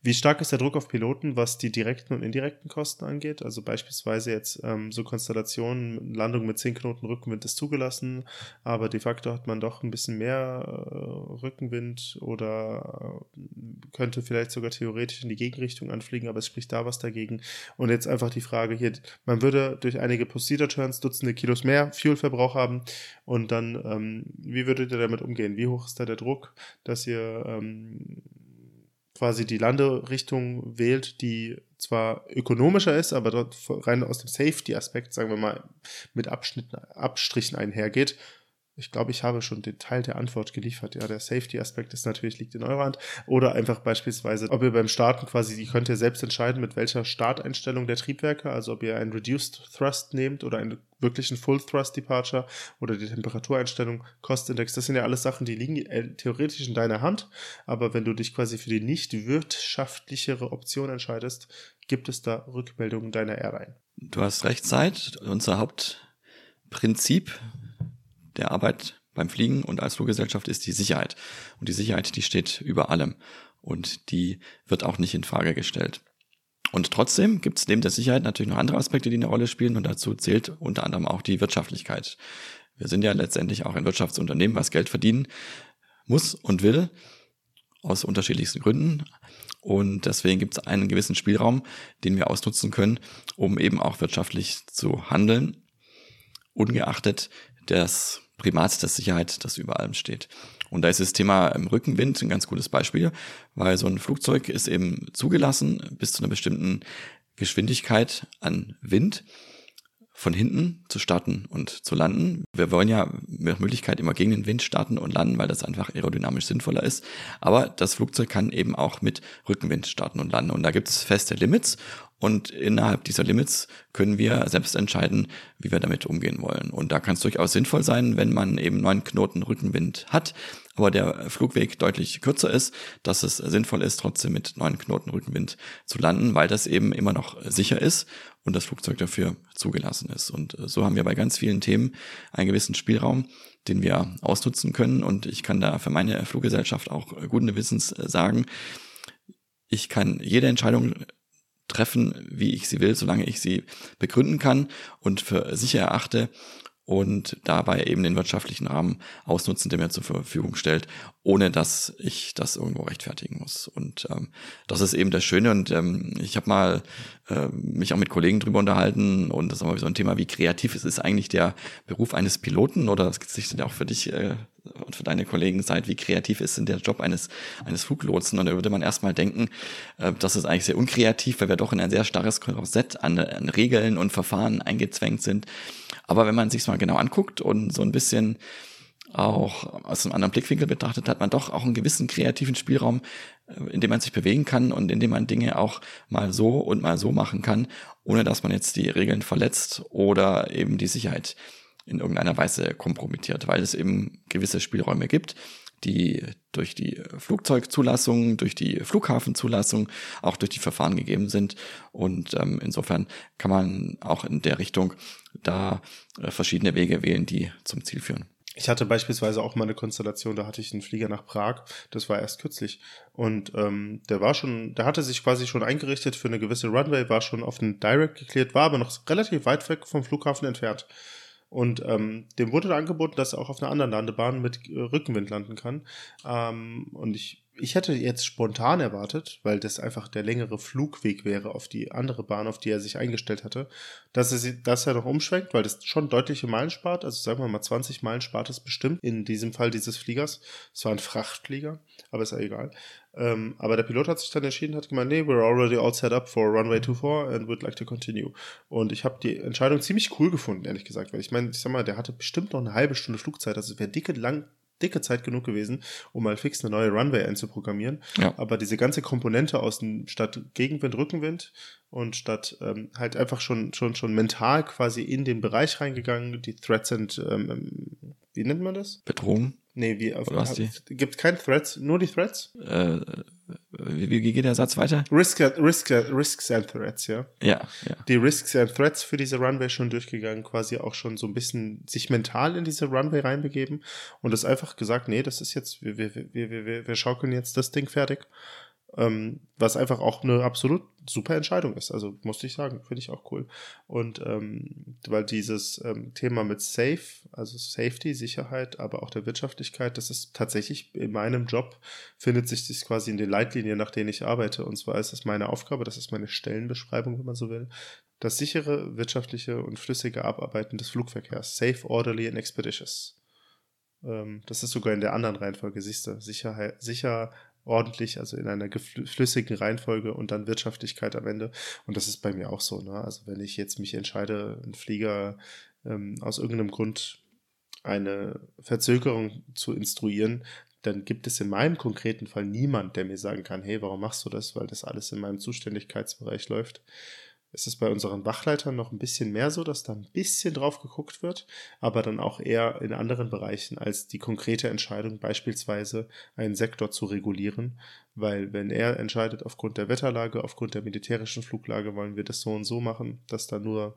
Speaker 1: wie stark ist der Druck auf Piloten, was die direkten und indirekten Kosten angeht? Also beispielsweise jetzt ähm, so Konstellationen, Landung mit 10 Knoten Rückenwind ist zugelassen, aber de facto hat man doch ein bisschen mehr äh, Rückenwind oder äh, könnte vielleicht sogar theoretisch in die Gegenrichtung anfliegen, aber es spricht da was dagegen. Und jetzt einfach die Frage hier, man würde durch einige Procedure Turns Dutzende Kilos mehr Fuelverbrauch haben und dann, ähm, wie würdet ihr damit umgehen? Wie hoch ist da der Druck, dass ihr ähm, quasi die Landerichtung wählt, die zwar ökonomischer ist, aber dort rein aus dem Safety-Aspekt, sagen wir mal, mit Abschnitten, Abstrichen einhergeht. Ich glaube, ich habe schon den Teil der Antwort geliefert. Ja, der Safety-Aspekt ist natürlich liegt in eurer Hand. Oder einfach beispielsweise, ob ihr beim Starten quasi, ihr könnt ihr selbst entscheiden, mit welcher Starteinstellung der Triebwerke, also ob ihr einen Reduced Thrust nehmt oder einen wirklichen Full Thrust Departure oder die Temperatureinstellung, Cost Index. Das sind ja alles Sachen, die liegen äh, theoretisch in deiner Hand. Aber wenn du dich quasi für die nicht wirtschaftlichere Option entscheidest, gibt es da Rückmeldungen deiner Airline.
Speaker 2: Du hast recht, Zeit. Unser Hauptprinzip der Arbeit beim Fliegen und als Fluggesellschaft ist die Sicherheit. Und die Sicherheit, die steht über allem. Und die wird auch nicht in Frage gestellt. Und trotzdem gibt es neben der Sicherheit natürlich noch andere Aspekte, die eine Rolle spielen. Und dazu zählt unter anderem auch die Wirtschaftlichkeit. Wir sind ja letztendlich auch ein Wirtschaftsunternehmen, was Geld verdienen muss und will, aus unterschiedlichsten Gründen. Und deswegen gibt es einen gewissen Spielraum, den wir ausnutzen können, um eben auch wirtschaftlich zu handeln, ungeachtet des Primat der Sicherheit, das über allem steht. Und da ist das Thema im Rückenwind ein ganz gutes Beispiel, weil so ein Flugzeug ist eben zugelassen bis zu einer bestimmten Geschwindigkeit an Wind von hinten zu starten und zu landen. Wir wollen ja nach Möglichkeit immer gegen den Wind starten und landen, weil das einfach aerodynamisch sinnvoller ist. Aber das Flugzeug kann eben auch mit Rückenwind starten und landen. Und da gibt es feste Limits und innerhalb dieser Limits können wir selbst entscheiden, wie wir damit umgehen wollen. Und da kann es durchaus sinnvoll sein, wenn man eben neun Knoten Rückenwind hat, aber der Flugweg deutlich kürzer ist, dass es sinnvoll ist, trotzdem mit neun Knoten Rückenwind zu landen, weil das eben immer noch sicher ist und das Flugzeug dafür zugelassen ist. Und äh, so haben wir bei ganz vielen Themen einen gewissen Spielraum, den wir ausnutzen können. Und ich kann da für meine Fluggesellschaft auch guten Wissens sagen, ich kann jede Entscheidung treffen, wie ich sie will, solange ich sie begründen kann und für sicher erachte und dabei eben den wirtschaftlichen Rahmen ausnutzen, der mir zur Verfügung stellt, ohne dass ich das irgendwo rechtfertigen muss. Und ähm, das ist eben das Schöne. Und ähm, ich habe mal äh, mich auch mit Kollegen drüber unterhalten und das ist aber so ein Thema, wie kreativ ist, ist eigentlich der Beruf eines Piloten oder das sich ja auch für dich äh, und für deine Kollegen seid, wie kreativ ist denn der Job eines, eines Fluglotsen? Und da würde man erstmal denken, äh, das ist eigentlich sehr unkreativ, weil wir doch in ein sehr starres Korsett an, an Regeln und Verfahren eingezwängt sind. Aber wenn man sich mal genau anguckt und so ein bisschen auch aus einem anderen Blickwinkel betrachtet, hat man doch auch einen gewissen kreativen Spielraum, äh, in dem man sich bewegen kann und in dem man Dinge auch mal so und mal so machen kann, ohne dass man jetzt die Regeln verletzt oder eben die Sicherheit in irgendeiner Weise kompromittiert, weil es eben gewisse Spielräume gibt, die durch die Flugzeugzulassung, durch die Flughafenzulassung, auch durch die Verfahren gegeben sind. Und ähm, insofern kann man auch in der Richtung da äh, verschiedene Wege wählen, die zum Ziel führen.
Speaker 1: Ich hatte beispielsweise auch mal eine Konstellation, da hatte ich einen Flieger nach Prag, das war erst kürzlich. Und ähm, der war schon, der hatte sich quasi schon eingerichtet für eine gewisse Runway, war schon auf den Direct geklärt, war aber noch relativ weit weg vom Flughafen entfernt. Und ähm, dem wurde angeboten, dass er auch auf einer anderen Landebahn mit äh, Rückenwind landen kann. Ähm, und ich ich hätte jetzt spontan erwartet, weil das einfach der längere Flugweg wäre auf die andere Bahn, auf die er sich eingestellt hatte, dass er, dass er noch umschwenkt, weil das schon deutliche Meilen spart. Also sagen wir mal 20 Meilen spart es bestimmt in diesem Fall dieses Fliegers. Es war ein Frachtflieger, aber ist ja egal. Ähm, aber der Pilot hat sich dann entschieden, hat gemeint, nee, we're already all set up for runway 24 and would like to continue. Und ich habe die Entscheidung ziemlich cool gefunden, ehrlich gesagt, weil ich meine, ich sag mal, der hatte bestimmt noch eine halbe Stunde Flugzeit, also es wäre dicke lang dicke Zeit genug gewesen, um mal fix eine neue Runway einzuprogrammieren. Ja. Aber diese ganze Komponente aus dem statt Gegenwind, Rückenwind und statt ähm, halt einfach schon, schon, schon mental quasi in den Bereich reingegangen, die Threats sind, ähm, ähm wie nennt man das?
Speaker 2: Bedrohung.
Speaker 1: Nee, wie auf, gibt kein Threats, nur die Threats?
Speaker 2: Äh, wie, wie geht der Satz weiter?
Speaker 1: Risk, risk, risks and Threats, ja.
Speaker 2: Ja, ja.
Speaker 1: Die Risks and Threats für diese Runway schon durchgegangen, quasi auch schon so ein bisschen sich mental in diese Runway reinbegeben und das einfach gesagt, nee, das ist jetzt, wir, wir, wir, wir, wir schaukeln jetzt das Ding fertig. Ähm, was einfach auch eine absolut super Entscheidung ist. Also musste ich sagen, finde ich auch cool. Und ähm, weil dieses ähm, Thema mit Safe, also Safety, Sicherheit, aber auch der Wirtschaftlichkeit, das ist tatsächlich in meinem Job, findet sich das quasi in den Leitlinien, nach denen ich arbeite. Und zwar ist es meine Aufgabe, das ist meine Stellenbeschreibung, wenn man so will, das sichere, wirtschaftliche und flüssige Abarbeiten des Flugverkehrs. Safe, orderly and expeditious. Ähm, das ist sogar in der anderen Reihenfolge, siehst du. Sicherheit, sicher, ordentlich, also in einer flüssigen Reihenfolge und dann Wirtschaftlichkeit am Ende. Und das ist bei mir auch so. Ne? Also wenn ich jetzt mich entscheide, einen Flieger ähm, aus irgendeinem Grund eine Verzögerung zu instruieren, dann gibt es in meinem konkreten Fall niemand, der mir sagen kann, hey, warum machst du das? Weil das alles in meinem Zuständigkeitsbereich läuft ist es bei unseren Wachleitern noch ein bisschen mehr so, dass da ein bisschen drauf geguckt wird, aber dann auch eher in anderen Bereichen als die konkrete Entscheidung, beispielsweise einen Sektor zu regulieren, weil wenn er entscheidet, aufgrund der Wetterlage, aufgrund der militärischen Fluglage wollen wir das so und so machen, dass da nur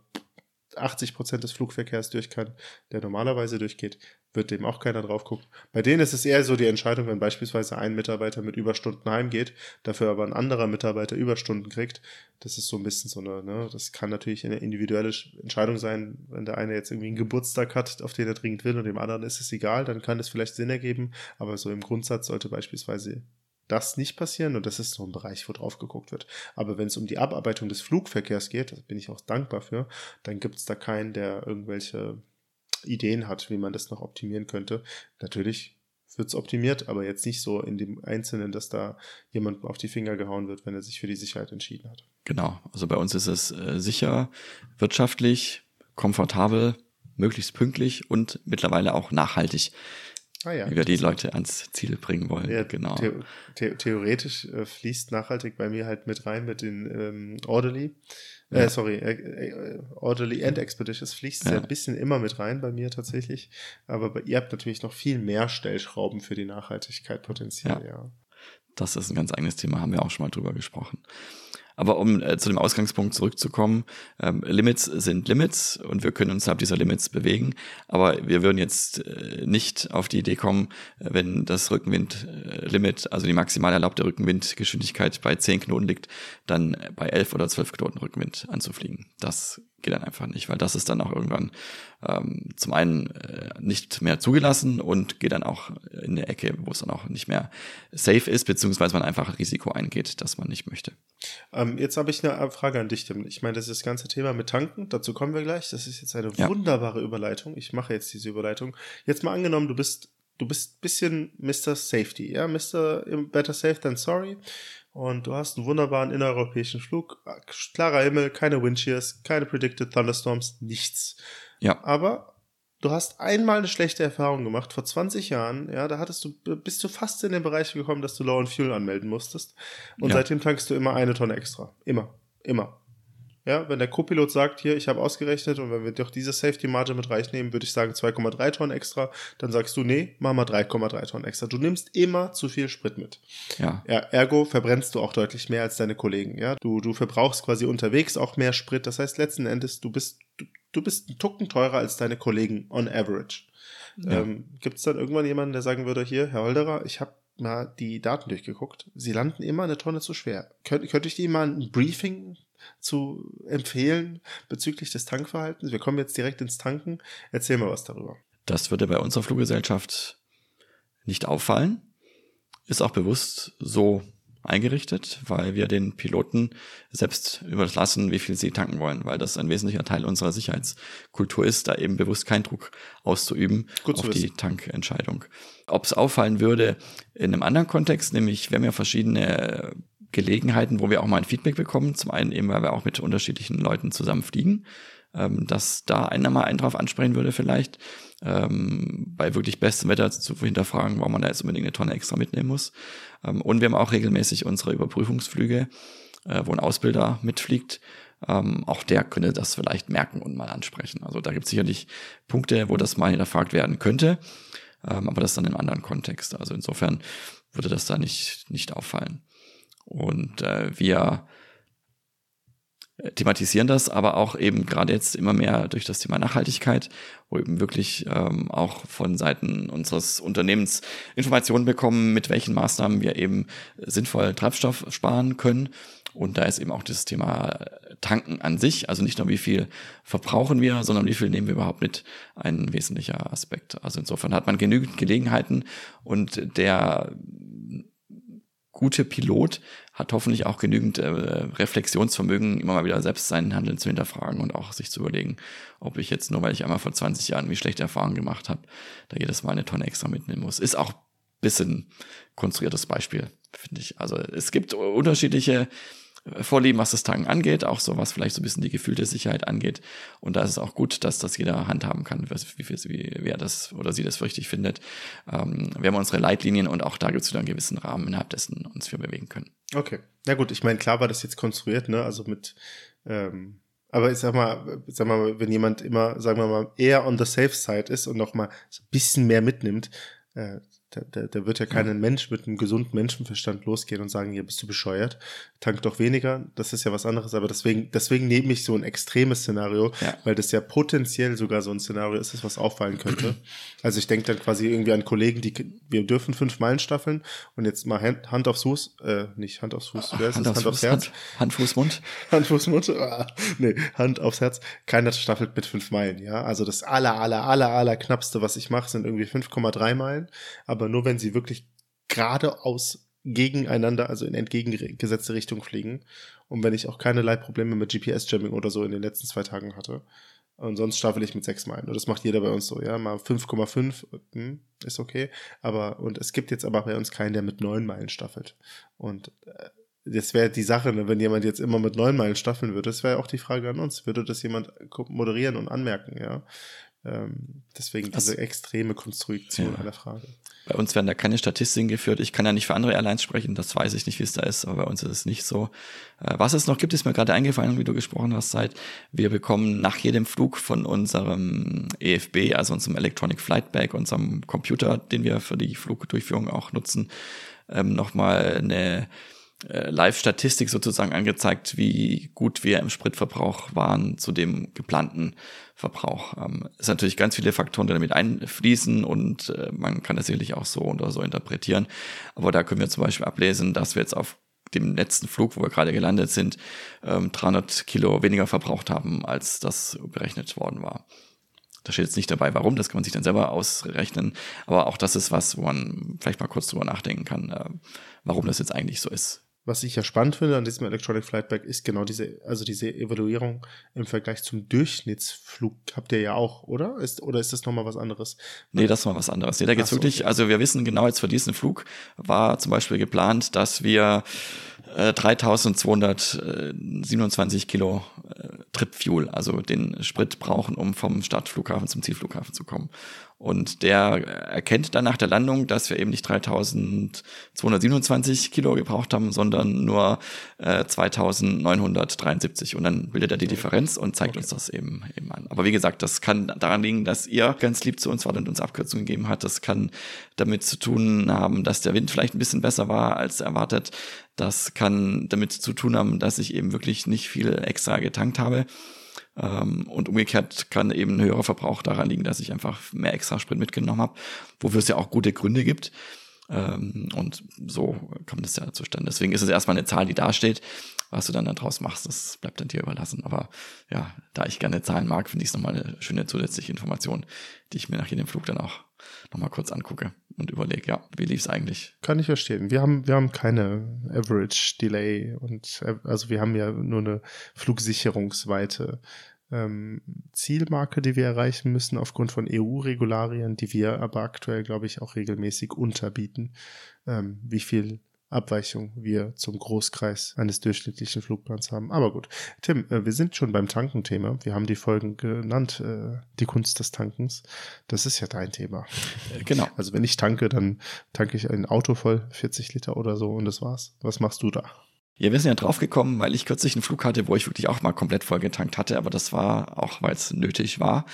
Speaker 1: 80 Prozent des Flugverkehrs durch kann, der normalerweise durchgeht, wird dem auch keiner drauf gucken. Bei denen ist es eher so die Entscheidung, wenn beispielsweise ein Mitarbeiter mit Überstunden heimgeht, dafür aber ein anderer Mitarbeiter Überstunden kriegt. Das ist so ein bisschen so eine, ne, das kann natürlich eine individuelle Entscheidung sein, wenn der eine jetzt irgendwie einen Geburtstag hat, auf den er dringend will und dem anderen ist es egal, dann kann es vielleicht Sinn ergeben, aber so im Grundsatz sollte beispielsweise das nicht passieren und das ist so ein Bereich, wo drauf geguckt wird. Aber wenn es um die Abarbeitung des Flugverkehrs geht, da bin ich auch dankbar für, dann gibt es da keinen, der irgendwelche Ideen hat, wie man das noch optimieren könnte. Natürlich wird es optimiert, aber jetzt nicht so in dem Einzelnen, dass da jemand auf die Finger gehauen wird, wenn er sich für die Sicherheit entschieden hat.
Speaker 2: Genau, also bei uns ist es äh, sicher, wirtschaftlich, komfortabel, möglichst pünktlich und mittlerweile auch nachhaltig. Ah, ja. Wie wir die Leute ans Ziel bringen wollen. Ja, genau. The
Speaker 1: the theoretisch äh, fließt nachhaltig bei mir halt mit rein mit den ähm, Orderly. Äh, ja. sorry, äh, äh, Orderly and Expeditious fließt ja. ein bisschen immer mit rein bei mir tatsächlich. Aber bei, ihr habt natürlich noch viel mehr Stellschrauben für die Nachhaltigkeit potenziell, ja.
Speaker 2: Das ist ein ganz eigenes Thema, haben wir auch schon mal drüber gesprochen. Aber um äh, zu dem Ausgangspunkt zurückzukommen, ähm, Limits sind Limits und wir können uns innerhalb dieser Limits bewegen. Aber wir würden jetzt äh, nicht auf die Idee kommen, äh, wenn das Rückenwindlimit, also die maximal erlaubte Rückenwindgeschwindigkeit bei 10 Knoten liegt, dann bei 11 oder 12 Knoten Rückenwind anzufliegen. Das geht dann einfach nicht, weil das ist dann auch irgendwann ähm, zum einen äh, nicht mehr zugelassen und geht dann auch in eine Ecke, wo es dann auch nicht mehr safe ist, beziehungsweise man einfach Risiko eingeht, das man nicht möchte.
Speaker 1: Ähm, jetzt habe ich eine Frage an dich, Tim. Ich meine, das ist das ganze Thema mit Tanken, dazu kommen wir gleich. Das ist jetzt eine ja. wunderbare Überleitung. Ich mache jetzt diese Überleitung. Jetzt mal angenommen, du bist du bist bisschen Mr. Safety, ja, Mr. Better Safe than Sorry und du hast einen wunderbaren innereuropäischen Flug, klarer Himmel, keine Windshears, keine Predicted Thunderstorms, nichts. Ja. Aber du hast einmal eine schlechte Erfahrung gemacht vor 20 Jahren, ja, da hattest du bist du fast in den Bereich gekommen, dass du Low on Fuel anmelden musstest und ja. seitdem tankst du immer eine Tonne extra, immer, immer. Ja, wenn der Co-Pilot sagt, hier, ich habe ausgerechnet und wenn wir doch diese Safety Margin mit reinnehmen, würde ich sagen 2,3 Tonnen extra, dann sagst du, nee, mach mal 3,3 Tonnen extra. Du nimmst immer zu viel Sprit mit. Ja. ja. Ergo verbrennst du auch deutlich mehr als deine Kollegen. Ja, du, du verbrauchst quasi unterwegs auch mehr Sprit. Das heißt, letzten Endes, du bist, du, du bist ein Tucken teurer als deine Kollegen on average. Ja. Ähm, Gibt es dann irgendwann jemanden, der sagen würde, hier, Herr Holderer, ich habe mal die Daten durchgeguckt. Sie landen immer eine Tonne zu schwer. Könnt, könnte ich die mal ein Briefing zu empfehlen bezüglich des Tankverhaltens? Wir kommen jetzt direkt ins Tanken. Erzähl mal was darüber.
Speaker 2: Das würde bei unserer Fluggesellschaft nicht auffallen. Ist auch bewusst so eingerichtet, weil wir den Piloten selbst überlassen, wie viel sie tanken wollen, weil das ein wesentlicher Teil unserer Sicherheitskultur ist, da eben bewusst keinen Druck auszuüben Gut auf die Tankentscheidung. Ob es auffallen würde in einem anderen Kontext, nämlich wir haben ja verschiedene Gelegenheiten, wo wir auch mal ein Feedback bekommen. Zum einen eben, weil wir auch mit unterschiedlichen Leuten zusammen fliegen, ähm, dass da einer mal einen drauf ansprechen würde vielleicht, ähm, bei wirklich bestem Wetter zu hinterfragen, warum man da jetzt unbedingt eine Tonne extra mitnehmen muss. Ähm, und wir haben auch regelmäßig unsere Überprüfungsflüge, äh, wo ein Ausbilder mitfliegt. Ähm, auch der könnte das vielleicht merken und mal ansprechen. Also da gibt es sicherlich Punkte, wo das mal hinterfragt werden könnte, ähm, aber das dann im anderen Kontext. Also insofern würde das da nicht, nicht auffallen. Und äh, wir thematisieren das, aber auch eben gerade jetzt immer mehr durch das Thema Nachhaltigkeit, wo eben wirklich ähm, auch von Seiten unseres Unternehmens Informationen bekommen, mit welchen Maßnahmen wir eben sinnvoll Treibstoff sparen können. Und da ist eben auch das Thema Tanken an sich, also nicht nur wie viel verbrauchen wir, sondern wie viel nehmen wir überhaupt mit, ein wesentlicher Aspekt. Also insofern hat man genügend Gelegenheiten und der gute Pilot hat hoffentlich auch genügend äh, Reflexionsvermögen, immer mal wieder selbst seinen Handeln zu hinterfragen und auch sich zu überlegen, ob ich jetzt nur, weil ich einmal vor 20 Jahren wie schlechte Erfahrungen gemacht habe, da jedes Mal eine Tonne extra mitnehmen muss. Ist auch bisschen konstruiertes Beispiel, finde ich. Also es gibt unterschiedliche Vorlieben, was das Tanken angeht, auch so was vielleicht so ein bisschen die gefühlte Sicherheit angeht. Und da ist es auch gut, dass das jeder handhaben kann, wie, wie, wie wer das oder sie das für richtig findet. Ähm, wir haben unsere Leitlinien und auch da gibt es wieder einen gewissen Rahmen, innerhalb dessen uns wir bewegen können.
Speaker 1: Okay. Na gut, ich meine, klar war das jetzt konstruiert, ne? Also mit, ähm, aber ich sag mal, sag mal, wenn jemand immer, sagen wir mal, eher on the safe side ist und noch so ein bisschen mehr mitnimmt, äh, da, da, da wird ja kein ja. Mensch mit einem gesunden Menschenverstand losgehen und sagen, hier bist du bescheuert, tank doch weniger, das ist ja was anderes, aber deswegen, deswegen nehme ich so ein extremes Szenario, ja. weil das ja potenziell sogar so ein Szenario ist, was auffallen könnte. also ich denke dann quasi irgendwie an Kollegen, die, wir dürfen fünf Meilen staffeln und jetzt mal Hand, Hand aufs Fuß, äh, nicht Hand aufs Fuß,
Speaker 2: wer ist Hand, aufs, Hand aufs Herz? Hand, Hand, Fuß, Mund.
Speaker 1: Hand, Fuß, Mund, ah, nee, Hand aufs Herz. Keiner staffelt mit fünf Meilen, ja, also das aller, aller, aller, aller knappste, was ich mache, sind irgendwie 5,3 Meilen, aber aber nur wenn sie wirklich geradeaus gegeneinander, also in entgegengesetzte Richtung fliegen. Und wenn ich auch keinerlei Probleme mit GPS-Jamming oder so in den letzten zwei Tagen hatte. Und sonst staffel ich mit sechs Meilen. Und das macht jeder bei uns so, ja. Mal 5,5 hm, ist okay. Aber, und es gibt jetzt aber bei uns keinen, der mit neun Meilen staffelt. Und äh, das wäre die Sache, ne? wenn jemand jetzt immer mit neun Meilen staffeln würde. Das wäre auch die Frage an uns. Würde das jemand moderieren und anmerken, ja? Ähm, deswegen diese also, extreme Konstruktion ja. einer Frage.
Speaker 2: Bei uns werden da keine Statistiken geführt. Ich kann ja nicht für andere Airlines sprechen, das weiß ich nicht, wie es da ist, aber bei uns ist es nicht so. Äh, was es noch gibt, ist mir gerade eingefallen, wie du gesprochen hast, seit wir bekommen nach jedem Flug von unserem EFB, also unserem Electronic Flight Bag, unserem Computer, den wir für die Flugdurchführung auch nutzen, ähm, nochmal eine äh, Live-Statistik sozusagen angezeigt, wie gut wir im Spritverbrauch waren zu dem geplanten Verbrauch. Ähm, sind natürlich ganz viele Faktoren, die damit einfließen und äh, man kann das sicherlich auch so oder so interpretieren. Aber da können wir zum Beispiel ablesen, dass wir jetzt auf dem letzten Flug, wo wir gerade gelandet sind, 300 ähm, Kilo weniger verbraucht haben, als das berechnet worden war. Da steht jetzt nicht dabei, warum, das kann man sich dann selber ausrechnen. Aber auch das ist was, wo man vielleicht mal kurz drüber nachdenken kann, äh, warum das jetzt eigentlich so ist
Speaker 1: was ich ja spannend finde an diesem Electronic Flight Bag, ist genau diese, also diese Evaluierung im Vergleich zum Durchschnittsflug habt ihr ja auch, oder? Ist, oder ist das nochmal was anderes?
Speaker 2: Nee, das ist mal was anderes. Nee, da geht's so, wirklich, okay. also wir wissen genau jetzt für diesen Flug war zum Beispiel geplant, dass wir äh, 3227 Kilo äh, Trip-Fuel, also den Sprit brauchen, um vom Startflughafen zum Zielflughafen zu kommen. Und der erkennt dann nach der Landung, dass wir eben nicht 3227 Kilo gebraucht haben, sondern nur äh, 2973. Und dann bildet er die Differenz und zeigt okay. uns das eben, eben an. Aber wie gesagt, das kann daran liegen, dass ihr ganz lieb zu uns wart und uns Abkürzungen gegeben hat. Das kann damit zu tun haben, dass der Wind vielleicht ein bisschen besser war als erwartet. Das kann damit zu tun haben, dass ich eben wirklich nicht viel extra getankt habe. Ähm, und umgekehrt kann eben ein höherer Verbrauch daran liegen, dass ich einfach mehr extra Sprit mitgenommen habe, wofür es ja auch gute Gründe gibt. Ähm, und so kommt es ja zustande. Deswegen ist es erstmal eine Zahl, die dasteht. Was du dann daraus machst, das bleibt dann dir überlassen. Aber ja, da ich gerne Zahlen mag, finde ich es nochmal eine schöne zusätzliche Information, die ich mir nach jedem Flug dann auch nochmal kurz angucke und überlege, ja, wie lief es eigentlich?
Speaker 1: Kann ich verstehen. Wir haben, wir haben keine Average Delay und also wir haben ja nur eine Flugsicherungsweite ähm, Zielmarke, die wir erreichen müssen aufgrund von EU-Regularien, die wir aber aktuell, glaube ich, auch regelmäßig unterbieten. Ähm, wie viel Abweichung wir zum Großkreis eines durchschnittlichen Flugplans haben. Aber gut. Tim, äh, wir sind schon beim Tankenthema. Wir haben die Folgen genannt, äh, die Kunst des Tankens. Das ist ja dein Thema.
Speaker 2: Äh, genau.
Speaker 1: Also wenn ich tanke, dann tanke ich ein Auto voll, 40 Liter oder so und das war's. Was machst du da?
Speaker 2: Ja, wir sind ja draufgekommen, weil ich kürzlich einen Flug hatte, wo ich wirklich auch mal komplett voll getankt hatte, aber das war auch, weil es nötig war.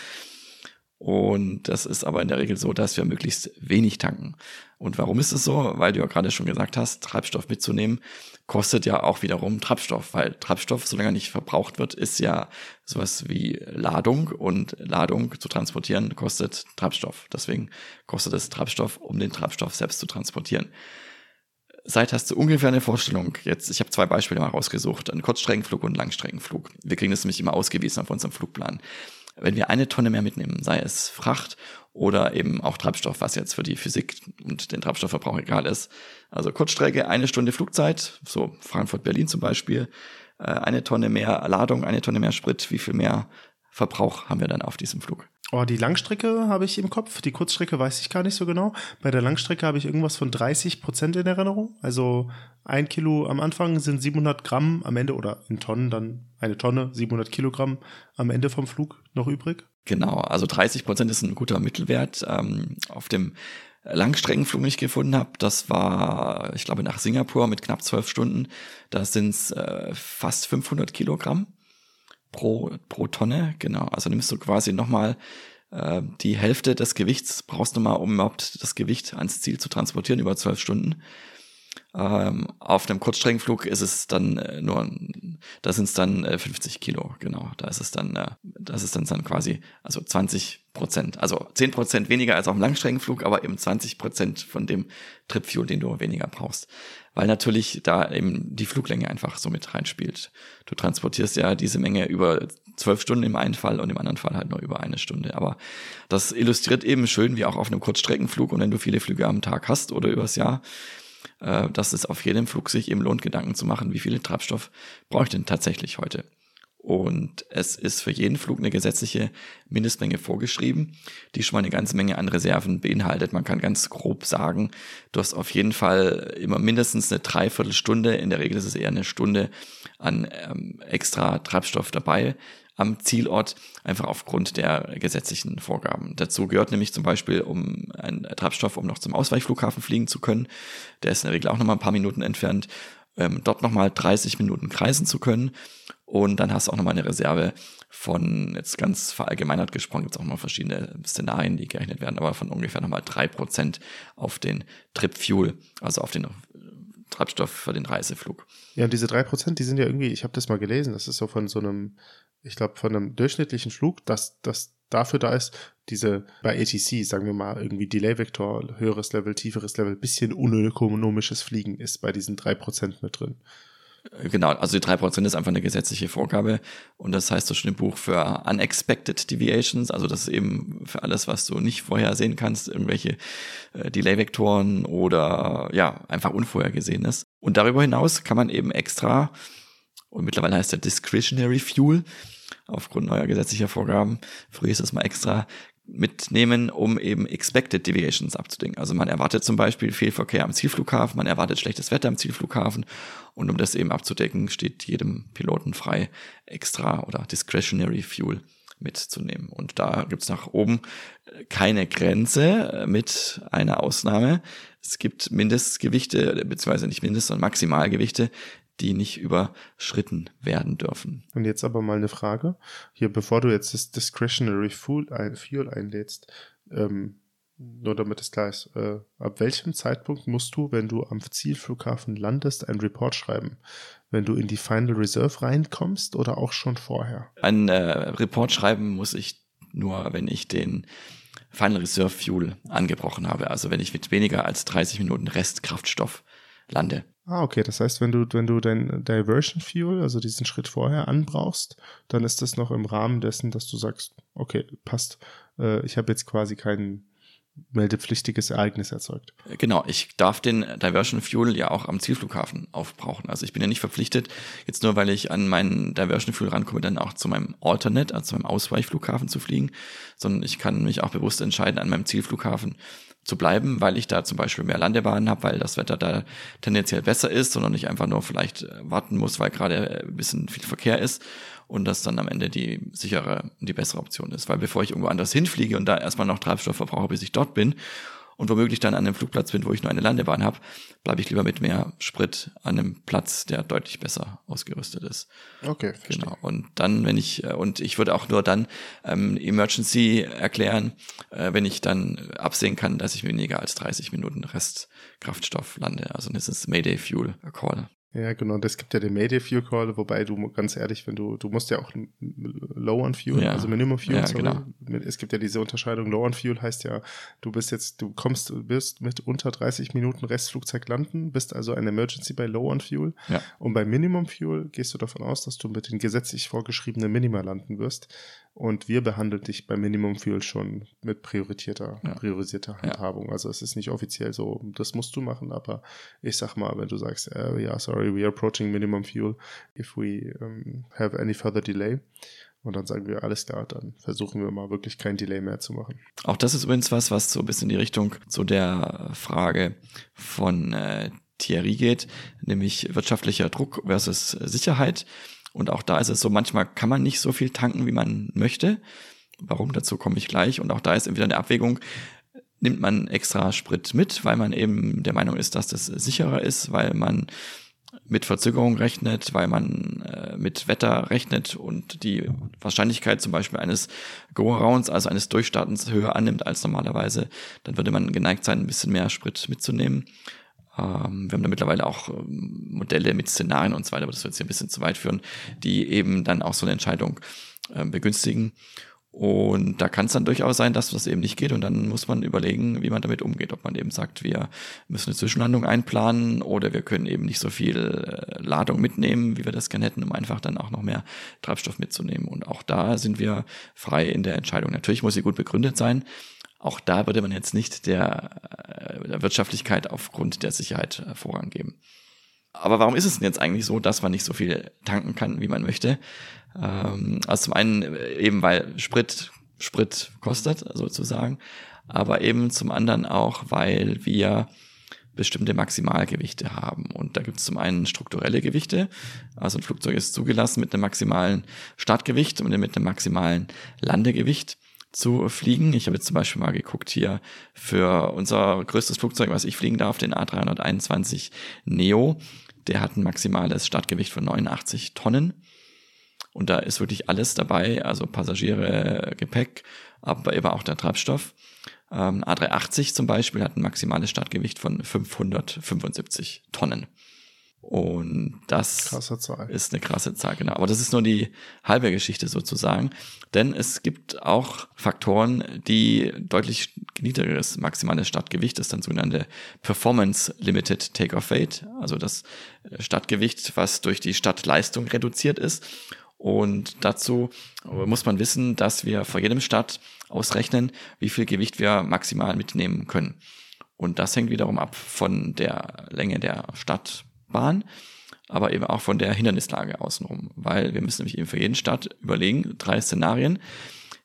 Speaker 2: Und das ist aber in der Regel so, dass wir möglichst wenig tanken. Und warum ist es so? Weil du ja gerade schon gesagt hast, Treibstoff mitzunehmen kostet ja auch wiederum Treibstoff, weil Treibstoff, solange er nicht verbraucht wird, ist ja sowas wie Ladung und Ladung zu transportieren kostet Treibstoff. Deswegen kostet es Treibstoff, um den Treibstoff selbst zu transportieren. Seit hast du ungefähr eine Vorstellung. Jetzt, ich habe zwei Beispiele mal rausgesucht, einen Kurzstreckenflug und einen Langstreckenflug. Wir kriegen das nämlich immer ausgewiesen auf unserem Flugplan wenn wir eine Tonne mehr mitnehmen, sei es Fracht oder eben auch Treibstoff, was jetzt für die Physik und den Treibstoffverbrauch egal ist. Also Kurzstrecke, eine Stunde Flugzeit, so Frankfurt-Berlin zum Beispiel, äh, eine Tonne mehr Ladung, eine Tonne mehr Sprit, wie viel mehr Verbrauch haben wir dann auf diesem Flug?
Speaker 1: Oh, die Langstrecke habe ich im Kopf. Die Kurzstrecke weiß ich gar nicht so genau. Bei der Langstrecke habe ich irgendwas von 30 Prozent in Erinnerung. Also ein Kilo am Anfang sind 700 Gramm am Ende oder in Tonnen dann eine Tonne, 700 Kilogramm am Ende vom Flug noch übrig.
Speaker 2: Genau, also 30 Prozent ist ein guter Mittelwert. Ähm, auf dem Langstreckenflug, den ich gefunden habe, das war, ich glaube, nach Singapur mit knapp zwölf Stunden. Da sind es äh, fast 500 Kilogramm pro, pro Tonne, genau. Also nimmst du quasi nochmal äh, die Hälfte des Gewichts, brauchst du mal, um überhaupt das Gewicht ans Ziel zu transportieren über zwölf Stunden. Ähm, auf einem Kurzstreckenflug ist es dann äh, nur, da sind es dann äh, 50 Kilo, genau. Da ist es dann, äh, das ist dann, dann quasi, also 20 Prozent, also 10 Prozent weniger als auf dem Langstreckenflug, aber eben 20 Prozent von dem Tripfuel, den du weniger brauchst. Weil natürlich da eben die Fluglänge einfach so mit reinspielt. Du transportierst ja diese Menge über zwölf Stunden im einen Fall und im anderen Fall halt nur über eine Stunde. Aber das illustriert eben schön, wie auch auf einem Kurzstreckenflug und wenn du viele Flüge am Tag hast oder übers Jahr, äh, dass es auf jedem Flug sich eben lohnt, Gedanken zu machen, wie viel Treibstoff brauche ich denn tatsächlich heute. Und es ist für jeden Flug eine gesetzliche Mindestmenge vorgeschrieben, die schon mal eine ganze Menge an Reserven beinhaltet. Man kann ganz grob sagen, du hast auf jeden Fall immer mindestens eine Dreiviertelstunde, in der Regel ist es eher eine Stunde an ähm, extra Treibstoff dabei am Zielort, einfach aufgrund der gesetzlichen Vorgaben. Dazu gehört nämlich zum Beispiel, um ein Treibstoff, um noch zum Ausweichflughafen fliegen zu können, der ist in der Regel auch nochmal ein paar Minuten entfernt, ähm, dort nochmal 30 Minuten kreisen zu können. Und dann hast du auch nochmal eine Reserve von, jetzt ganz verallgemeinert gesprochen, gibt es auch noch verschiedene Szenarien, die gerechnet werden, aber von ungefähr nochmal drei Prozent auf den Trip Fuel, also auf den Treibstoff für den Reiseflug.
Speaker 1: Ja, und diese drei Prozent, die sind ja irgendwie, ich habe das mal gelesen, das ist so von so einem, ich glaube, von einem durchschnittlichen Flug, dass das dafür da ist, diese bei ATC, sagen wir mal, irgendwie Delay-Vektor, höheres Level, tieferes Level, bisschen unökonomisches Fliegen ist bei diesen drei Prozent mit drin.
Speaker 2: Genau, also die drei Prozent ist einfach eine gesetzliche Vorgabe und das heißt so schon im Buch für Unexpected Deviations, also das ist eben für alles, was du nicht vorhersehen kannst, irgendwelche äh, Delay-Vektoren oder ja, einfach Unvorhergesehenes. Und darüber hinaus kann man eben extra, und mittlerweile heißt der Discretionary Fuel, aufgrund neuer gesetzlicher Vorgaben, es mal extra, mitnehmen, um eben Expected Deviations abzudenken. Also man erwartet zum Beispiel Fehlverkehr am Zielflughafen, man erwartet schlechtes Wetter am Zielflughafen und um das eben abzudecken, steht jedem Piloten frei, extra oder discretionary Fuel mitzunehmen. Und da gibt's nach oben keine Grenze mit einer Ausnahme. Es gibt Mindestgewichte, beziehungsweise nicht Mindest, sondern Maximalgewichte, die nicht überschritten werden dürfen.
Speaker 1: Und jetzt aber mal eine Frage. Hier, bevor du jetzt das Discretionary Fuel, ein, Fuel einlädst, ähm, nur damit es klar ist, äh, ab welchem Zeitpunkt musst du, wenn du am Zielflughafen landest, ein Report schreiben? Wenn du in die Final Reserve reinkommst oder auch schon vorher?
Speaker 2: Ein äh, Report schreiben muss ich nur, wenn ich den Final Reserve Fuel angebrochen habe. Also wenn ich mit weniger als 30 Minuten Restkraftstoff lande.
Speaker 1: Ah, okay. Das heißt, wenn du, wenn du dein Diversion Fuel, also diesen Schritt vorher anbrauchst, dann ist das noch im Rahmen dessen, dass du sagst, okay, passt. Äh, ich habe jetzt quasi kein meldepflichtiges Ereignis erzeugt.
Speaker 2: Genau, ich darf den Diversion Fuel ja auch am Zielflughafen aufbrauchen. Also ich bin ja nicht verpflichtet, jetzt nur weil ich an meinen Diversion Fuel rankomme, dann auch zu meinem Alternate, also zu meinem Ausweichflughafen zu fliegen, sondern ich kann mich auch bewusst entscheiden, an meinem Zielflughafen zu bleiben, weil ich da zum Beispiel mehr Landebahnen habe, weil das Wetter da tendenziell besser ist, sondern ich einfach nur vielleicht äh, warten muss, weil gerade äh, ein bisschen viel Verkehr ist und das dann am Ende die sichere und die bessere Option ist. Weil bevor ich irgendwo anders hinfliege und da erstmal noch Treibstoff verbrauche, bis ich dort bin und womöglich dann an einem Flugplatz bin, wo ich nur eine Landebahn habe, bleibe ich lieber mit mehr Sprit an einem Platz, der deutlich besser ausgerüstet ist.
Speaker 1: Okay, verstehe.
Speaker 2: Genau. Und dann, wenn ich, äh, und ich würde auch nur dann ähm, Emergency erklären, äh, wenn ich dann absehen kann, dass ich weniger als 30 Minuten Restkraftstoff lande. Also das ist Mayday Fuel Call.
Speaker 1: Ja, genau. Das gibt ja den Mayday Fuel Call, wobei du ganz ehrlich, wenn du, du musst ja auch Low on Fuel, ja. also Minimum Fuel.
Speaker 2: Ja, sorry. genau.
Speaker 1: Es gibt ja diese Unterscheidung. Low on Fuel heißt ja, du bist jetzt, du kommst, bist mit unter 30 Minuten Restflugzeit landen, bist also ein Emergency bei Low on Fuel.
Speaker 2: Ja.
Speaker 1: Und bei Minimum Fuel gehst du davon aus, dass du mit den gesetzlich vorgeschriebenen Minima landen wirst. Und wir behandeln dich bei Minimum Fuel schon mit priorisierter, ja. priorisierter Handhabung. Ja. Also es ist nicht offiziell so, das musst du machen, aber ich sag mal, wenn du sagst, äh, ja, sorry, we are approaching Minimum Fuel, if we um, have any further delay. Und dann sagen wir, alles klar, dann versuchen wir mal wirklich kein Delay mehr zu machen.
Speaker 2: Auch das ist übrigens was, was so ein bisschen in die Richtung zu der Frage von äh, Thierry geht, nämlich wirtschaftlicher Druck versus Sicherheit. Und auch da ist es so, manchmal kann man nicht so viel tanken, wie man möchte. Warum? Dazu komme ich gleich. Und auch da ist wieder eine Abwägung, nimmt man extra Sprit mit, weil man eben der Meinung ist, dass das sicherer ist, weil man mit Verzögerung rechnet, weil man äh, mit Wetter rechnet und die Wahrscheinlichkeit zum Beispiel eines Go-Arounds, also eines Durchstartens höher annimmt als normalerweise, dann würde man geneigt sein, ein bisschen mehr Sprit mitzunehmen. Ähm, wir haben da mittlerweile auch ähm, Modelle mit Szenarien und so weiter, aber das wird jetzt hier ein bisschen zu weit führen, die eben dann auch so eine Entscheidung äh, begünstigen. Und da kann es dann durchaus sein, dass das eben nicht geht. Und dann muss man überlegen, wie man damit umgeht. Ob man eben sagt, wir müssen eine Zwischenlandung einplanen oder wir können eben nicht so viel äh, Ladung mitnehmen, wie wir das gerne hätten, um einfach dann auch noch mehr Treibstoff mitzunehmen. Und auch da sind wir frei in der Entscheidung. Natürlich muss sie gut begründet sein. Auch da würde man jetzt nicht der, äh, der Wirtschaftlichkeit aufgrund der Sicherheit äh, Vorrang geben. Aber warum ist es denn jetzt eigentlich so, dass man nicht so viel tanken kann, wie man möchte? Ähm, also zum einen äh, eben, weil Sprit Sprit kostet, sozusagen, aber eben zum anderen auch, weil wir bestimmte Maximalgewichte haben. Und da gibt es zum einen strukturelle Gewichte. Also ein Flugzeug ist zugelassen mit einem maximalen Startgewicht und mit einem maximalen Landegewicht zu fliegen. Ich habe jetzt zum Beispiel mal geguckt hier für unser größtes Flugzeug, was ich fliegen darf, den A321 Neo. Der hat ein maximales Startgewicht von 89 Tonnen. Und da ist wirklich alles dabei, also Passagiere, Gepäck, aber eben auch der Treibstoff. Ähm, A380 zum Beispiel hat ein maximales Startgewicht von 575 Tonnen. Und das ist eine krasse Zahl, genau. Aber das ist nur die halbe Geschichte sozusagen. Denn es gibt auch Faktoren, die deutlich niedrigeres maximales Startgewicht, das ist dann sogenannte Performance Limited Takeoff Weight, also das Startgewicht, was durch die Startleistung reduziert ist. Und dazu muss man wissen, dass wir vor jedem Start ausrechnen, wie viel Gewicht wir maximal mitnehmen können. Und das hängt wiederum ab von der Länge der Stadt Bahn, aber eben auch von der Hindernislage außenrum, weil wir müssen nämlich eben für jeden Start überlegen, drei Szenarien.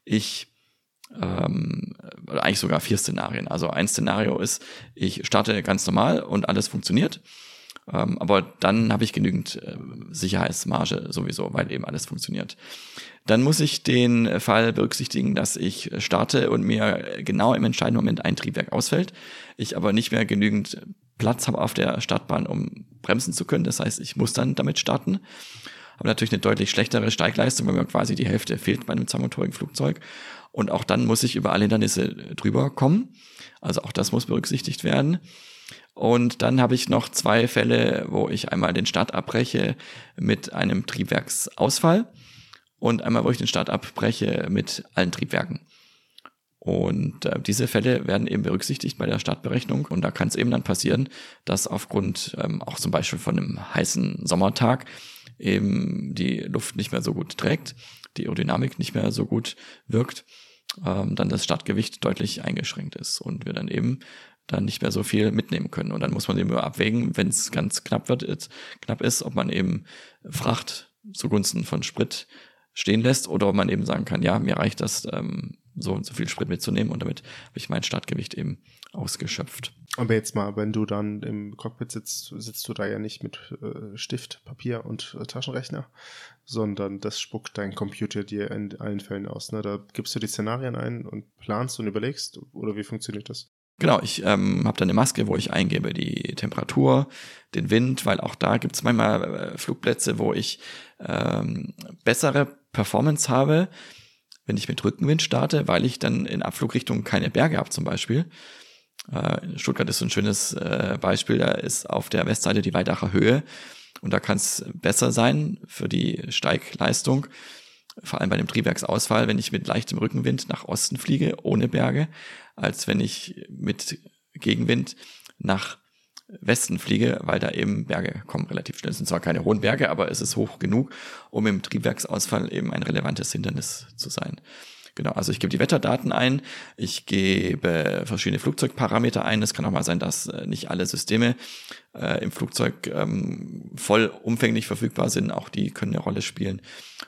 Speaker 2: Ich ähm, eigentlich sogar vier Szenarien. Also ein Szenario ist, ich starte ganz normal und alles funktioniert. Ähm, aber dann habe ich genügend äh, Sicherheitsmarge sowieso, weil eben alles funktioniert. Dann muss ich den Fall berücksichtigen, dass ich starte und mir genau im entscheidenden Moment ein Triebwerk ausfällt, ich aber nicht mehr genügend Platz habe auf der Startbahn, um bremsen zu können. Das heißt, ich muss dann damit starten. Aber natürlich eine deutlich schlechtere Steigleistung, weil mir quasi die Hälfte fehlt bei einem zweimotorigen Flugzeug. Und auch dann muss ich über alle Hindernisse drüber kommen. Also auch das muss berücksichtigt werden. Und dann habe ich noch zwei Fälle, wo ich einmal den Start abbreche mit einem Triebwerksausfall und einmal, wo ich den Start abbreche mit allen Triebwerken. Und äh, diese Fälle werden eben berücksichtigt bei der Startberechnung. Und da kann es eben dann passieren, dass aufgrund ähm, auch zum Beispiel von einem heißen Sommertag eben die Luft nicht mehr so gut trägt, die Aerodynamik nicht mehr so gut wirkt, ähm, dann das Startgewicht deutlich eingeschränkt ist und wir dann eben dann nicht mehr so viel mitnehmen können. Und dann muss man eben abwägen, wenn es ganz knapp wird, ist, knapp ist, ob man eben Fracht zugunsten von Sprit stehen lässt oder ob man eben sagen kann, ja, mir reicht das, ähm, so und so viel Sprit mitzunehmen und damit habe ich mein Startgewicht eben ausgeschöpft.
Speaker 1: Aber jetzt mal, wenn du dann im Cockpit sitzt, sitzt du da ja nicht mit äh, Stift, Papier und äh, Taschenrechner, sondern das spuckt dein Computer dir in allen Fällen aus. Ne? Da gibst du die Szenarien ein und planst und überlegst oder wie funktioniert das?
Speaker 2: Genau, ich ähm, habe da eine Maske, wo ich eingebe die Temperatur, den Wind, weil auch da gibt es manchmal äh, Flugplätze, wo ich ähm, bessere Performance habe, wenn ich mit Rückenwind starte, weil ich dann in Abflugrichtung keine Berge habe zum Beispiel. Äh, Stuttgart ist so ein schönes äh, Beispiel, da ist auf der Westseite die Weidacher Höhe und da kann es besser sein für die Steigleistung, vor allem bei dem Triebwerksausfall, wenn ich mit leichtem Rückenwind nach Osten fliege, ohne Berge, als wenn ich mit Gegenwind nach Westen fliege, weil da eben Berge kommen relativ schnell. Es sind zwar keine hohen Berge, aber es ist hoch genug, um im Triebwerksausfall eben ein relevantes Hindernis zu sein. Genau, also ich gebe die Wetterdaten ein, ich gebe verschiedene Flugzeugparameter ein. Es kann auch mal sein, dass äh, nicht alle Systeme äh, im Flugzeug ähm, voll umfänglich verfügbar sind. Auch die können eine Rolle spielen.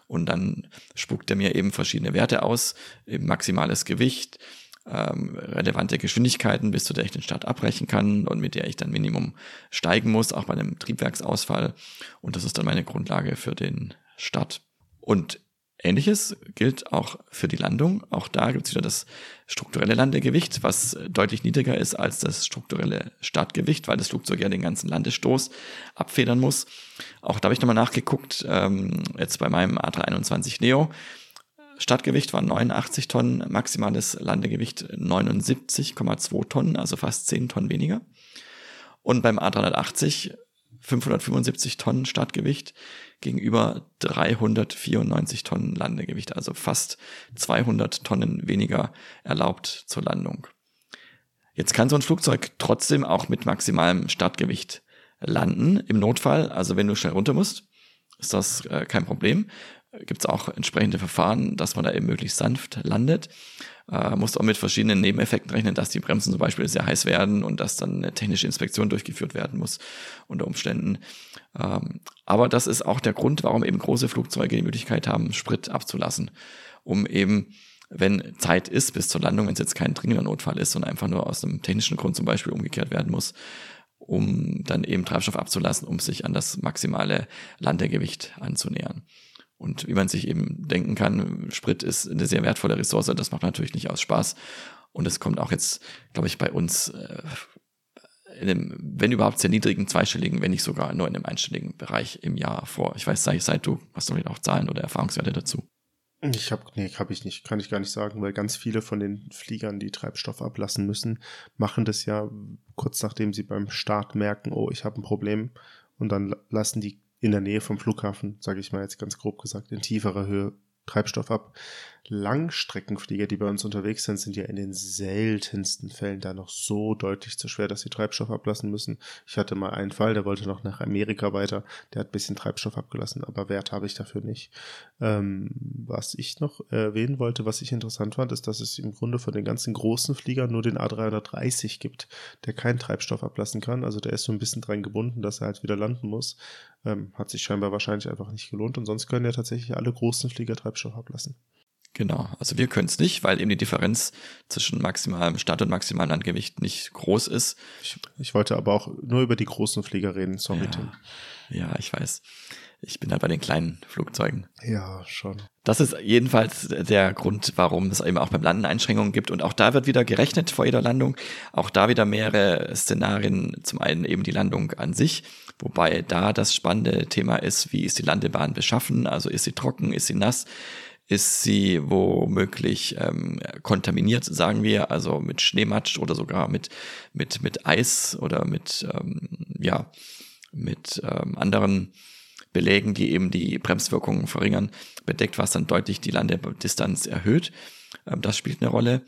Speaker 2: Und dann spuckt er mir eben verschiedene Werte aus, eben maximales Gewicht, ähm, relevante Geschwindigkeiten, bis zu der ich den Start abbrechen kann und mit der ich dann Minimum steigen muss, auch bei einem Triebwerksausfall. Und das ist dann meine Grundlage für den Start. Und Ähnliches gilt auch für die Landung. Auch da gibt es wieder das strukturelle Landegewicht, was deutlich niedriger ist als das strukturelle Startgewicht, weil das Flugzeug ja den ganzen Landestoß abfedern muss. Auch da habe ich nochmal nachgeguckt, ähm, jetzt bei meinem A321 Neo. Startgewicht war 89 Tonnen, maximales Landegewicht 79,2 Tonnen, also fast 10 Tonnen weniger. Und beim A380 575 Tonnen Startgewicht gegenüber 394 Tonnen Landegewicht, also fast 200 Tonnen weniger erlaubt zur Landung. Jetzt kann so ein Flugzeug trotzdem auch mit maximalem Startgewicht landen im Notfall, also wenn du schnell runter musst, ist das äh, kein Problem gibt es auch entsprechende Verfahren, dass man da eben möglichst sanft landet. Äh, muss auch mit verschiedenen Nebeneffekten rechnen, dass die Bremsen zum Beispiel sehr heiß werden und dass dann eine technische Inspektion durchgeführt werden muss unter Umständen. Ähm, aber das ist auch der Grund, warum eben große Flugzeuge die Möglichkeit haben, Sprit abzulassen, um eben wenn Zeit ist bis zur Landung, wenn es jetzt kein dringender Notfall ist und einfach nur aus einem technischen Grund zum Beispiel umgekehrt werden muss, um dann eben Treibstoff abzulassen, um sich an das maximale Landegewicht anzunähern. Und wie man sich eben denken kann, Sprit ist eine sehr wertvolle Ressource. Das macht natürlich nicht aus Spaß. Und es kommt auch jetzt, glaube ich, bei uns äh, in einem, wenn überhaupt, sehr niedrigen zweistelligen, wenn nicht sogar nur in einem einstelligen Bereich im Jahr vor. Ich weiß, seit du, hast du auch Zahlen oder Erfahrungswerte dazu?
Speaker 1: Ich habe, nee, habe ich nicht, kann ich gar nicht sagen, weil ganz viele von den Fliegern, die Treibstoff ablassen müssen, machen das ja kurz nachdem sie beim Start merken, oh, ich habe ein Problem und dann lassen die in der Nähe vom Flughafen, sage ich mal jetzt ganz grob gesagt, in tieferer Höhe Treibstoff ab. Langstreckenflieger, die bei uns unterwegs sind, sind ja in den seltensten Fällen da noch so deutlich zu schwer, dass sie Treibstoff ablassen müssen. Ich hatte mal einen Fall, der wollte noch nach Amerika weiter, der hat ein bisschen Treibstoff abgelassen, aber Wert habe ich dafür nicht. Ähm, was ich noch erwähnen wollte, was ich interessant fand, ist, dass es im Grunde von den ganzen großen Fliegern nur den A330 gibt, der keinen Treibstoff ablassen kann. Also der ist so ein bisschen dran gebunden, dass er halt wieder landen muss. Ähm, hat sich scheinbar wahrscheinlich einfach nicht gelohnt und sonst können ja tatsächlich alle großen Flieger Treibstoff ablassen.
Speaker 2: Genau, also wir können es nicht, weil eben die Differenz zwischen maximalem Start- und maximalem Landgewicht nicht groß ist.
Speaker 1: Ich, ich, wollte aber auch nur über die großen Flieger reden, sorry
Speaker 2: ja,
Speaker 1: Tim.
Speaker 2: Ja, ich weiß. Ich bin halt bei den kleinen Flugzeugen.
Speaker 1: Ja, schon.
Speaker 2: Das ist jedenfalls der Grund, warum es eben auch beim Landen Einschränkungen gibt. Und auch da wird wieder gerechnet vor jeder Landung. Auch da wieder mehrere Szenarien. Zum einen eben die Landung an sich, wobei da das spannende Thema ist, wie ist die Landebahn beschaffen? Also ist sie trocken, ist sie nass? Ist sie womöglich ähm, kontaminiert, sagen wir, also mit Schneematsch oder sogar mit, mit, mit Eis oder mit, ähm, ja, mit ähm, anderen Belägen, die eben die Bremswirkungen verringern, bedeckt, was dann deutlich die Landedistanz erhöht. Ähm, das spielt eine Rolle.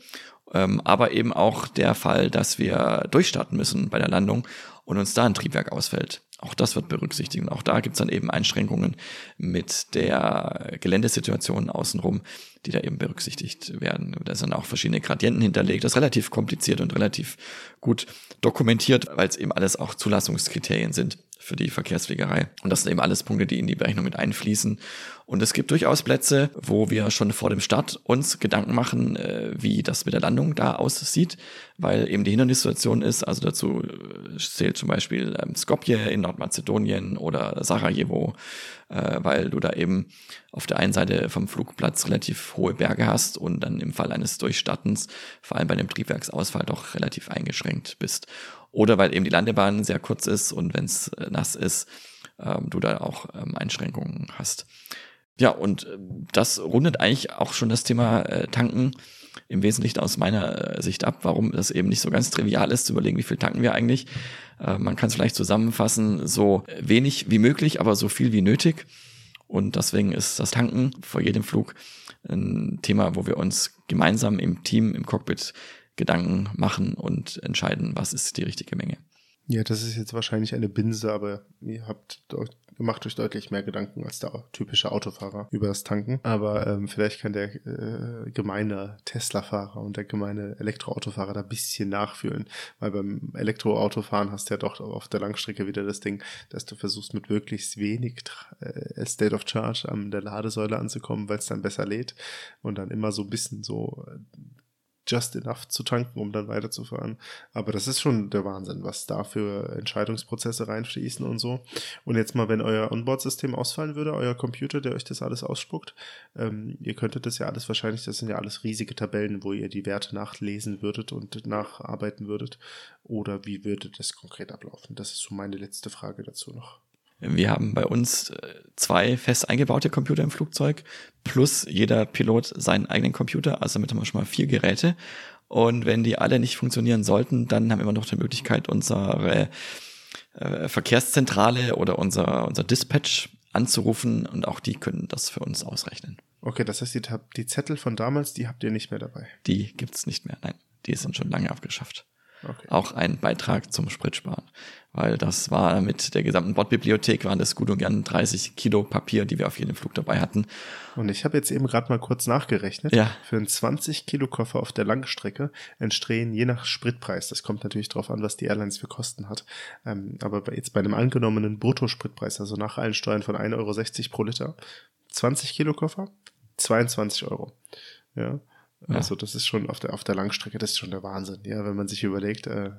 Speaker 2: Ähm, aber eben auch der Fall, dass wir durchstarten müssen bei der Landung und uns da ein Triebwerk ausfällt. Auch das wird berücksichtigt. Und auch da gibt es dann eben Einschränkungen mit der Geländesituation außenrum, die da eben berücksichtigt werden. Da sind auch verschiedene Gradienten hinterlegt. Das ist relativ kompliziert und relativ gut dokumentiert, weil es eben alles auch Zulassungskriterien sind für die Verkehrsfliegerei. Und das sind eben alles Punkte, die in die Berechnung mit einfließen. Und es gibt durchaus Plätze, wo wir schon vor dem Start uns Gedanken machen, äh, wie das mit der Landung da aussieht, weil eben die Hindernissituation ist. Also dazu äh, zählt zum Beispiel ähm, Skopje in Nordmazedonien oder Sarajevo, äh, weil du da eben auf der einen Seite vom Flugplatz relativ hohe Berge hast und dann im Fall eines Durchstartens, vor allem bei dem Triebwerksausfall, doch relativ eingeschränkt bist. Oder weil eben die Landebahn sehr kurz ist und wenn es nass ist, ähm, du da auch ähm, Einschränkungen hast. Ja, und äh, das rundet eigentlich auch schon das Thema äh, Tanken im Wesentlichen aus meiner äh, Sicht ab, warum das eben nicht so ganz trivial ist, zu überlegen, wie viel tanken wir eigentlich. Äh, man kann es vielleicht zusammenfassen, so wenig wie möglich, aber so viel wie nötig. Und deswegen ist das Tanken vor jedem Flug ein Thema, wo wir uns gemeinsam im Team, im Cockpit Gedanken machen und entscheiden, was ist die richtige Menge.
Speaker 1: Ja, das ist jetzt wahrscheinlich eine Binse, aber ihr habt macht euch deutlich mehr Gedanken als der typische Autofahrer über das Tanken. Aber ähm, vielleicht kann der äh, gemeine Tesla-Fahrer und der gemeine Elektroautofahrer da ein bisschen nachfühlen. Weil beim Elektroautofahren hast du ja doch auf der Langstrecke wieder das Ding, dass du versuchst mit möglichst wenig äh, State of Charge an der Ladesäule anzukommen, weil es dann besser lädt und dann immer so ein bisschen so äh, just enough zu tanken, um dann weiterzufahren. Aber das ist schon der Wahnsinn, was da für Entscheidungsprozesse reinfließen und so. Und jetzt mal, wenn euer Onboard-System ausfallen würde, euer Computer, der euch das alles ausspuckt, ähm, ihr könntet das ja alles wahrscheinlich, das sind ja alles riesige Tabellen, wo ihr die Werte nachlesen würdet und nacharbeiten würdet. Oder wie würde das konkret ablaufen? Das ist so meine letzte Frage dazu noch.
Speaker 2: Wir haben bei uns äh, zwei fest eingebaute Computer im Flugzeug, plus jeder Pilot seinen eigenen Computer, also damit haben wir schon mal vier Geräte. Und wenn die alle nicht funktionieren sollten, dann haben wir immer noch die Möglichkeit, unsere äh, Verkehrszentrale oder unser, unser Dispatch anzurufen und auch die können das für uns ausrechnen.
Speaker 1: Okay, das heißt, die, die Zettel von damals, die habt ihr nicht mehr dabei?
Speaker 2: Die gibt's nicht mehr, nein. Die sind schon lange abgeschafft. Okay. Auch ein Beitrag zum Spritsparen. Weil das war mit der gesamten Bordbibliothek waren das gut und gern 30 Kilo Papier, die wir auf jedem Flug dabei hatten.
Speaker 1: Und ich habe jetzt eben gerade mal kurz nachgerechnet.
Speaker 2: Ja.
Speaker 1: Für einen 20 Kilo Koffer auf der Langstrecke entstehen je nach Spritpreis, das kommt natürlich darauf an, was die Airlines für Kosten hat. Ähm, aber jetzt bei einem angenommenen Bruttospritpreis, also nach allen Steuern von 1,60 Euro pro Liter, 20 Kilo Koffer, 22 Euro. Ja. Ja. Also das ist schon auf der, auf der Langstrecke, das ist schon der Wahnsinn, ja, wenn man sich überlegt, äh,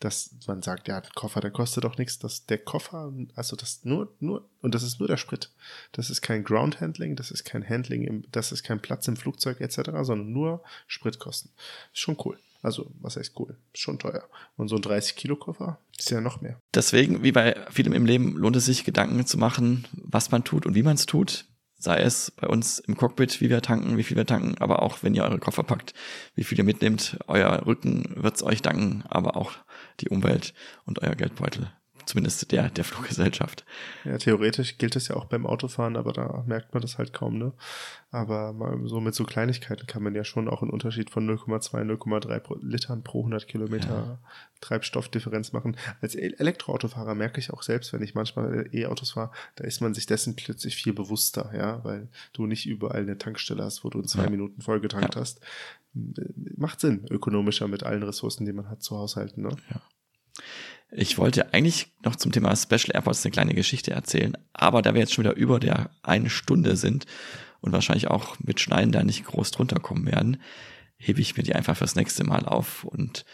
Speaker 1: dass man sagt, ja, ein Koffer, der kostet doch nichts, dass der Koffer, also das nur, nur, und das ist nur der Sprit. Das ist kein Ground Handling, das ist kein Handling, im, das ist kein Platz im Flugzeug etc., sondern nur Spritkosten. Ist schon cool. Also, was heißt cool? Ist schon teuer. Und so ein 30-Kilo-Koffer ist ja noch mehr.
Speaker 2: Deswegen, wie bei vielem im Leben, lohnt es sich, Gedanken zu machen, was man tut und wie man es tut sei es bei uns im Cockpit, wie wir tanken, wie viel wir tanken, aber auch wenn ihr eure Koffer packt, wie viel ihr mitnehmt, euer Rücken wird's euch danken, aber auch die Umwelt und euer Geldbeutel zumindest der der Fluggesellschaft.
Speaker 1: Ja, theoretisch gilt es ja auch beim Autofahren, aber da merkt man das halt kaum, ne? Aber mal so mit so Kleinigkeiten kann man ja schon auch einen Unterschied von 0,2, 0,3 Litern pro 100 Kilometer ja. Treibstoffdifferenz machen. Als Elektroautofahrer merke ich auch selbst, wenn ich manchmal E-Autos fahre, da ist man sich dessen plötzlich viel bewusster, ja, weil du nicht überall eine Tankstelle hast, wo du in zwei ja. Minuten vollgetankt ja. hast. Macht Sinn, ökonomischer mit allen Ressourcen, die man hat zu haushalten, ne?
Speaker 2: Ja. Ich wollte eigentlich noch zum Thema Special Airports eine kleine Geschichte erzählen, aber da wir jetzt schon wieder über der eine Stunde sind und wahrscheinlich auch mit Schneiden da nicht groß drunter kommen werden, hebe ich mir die einfach fürs nächste Mal auf und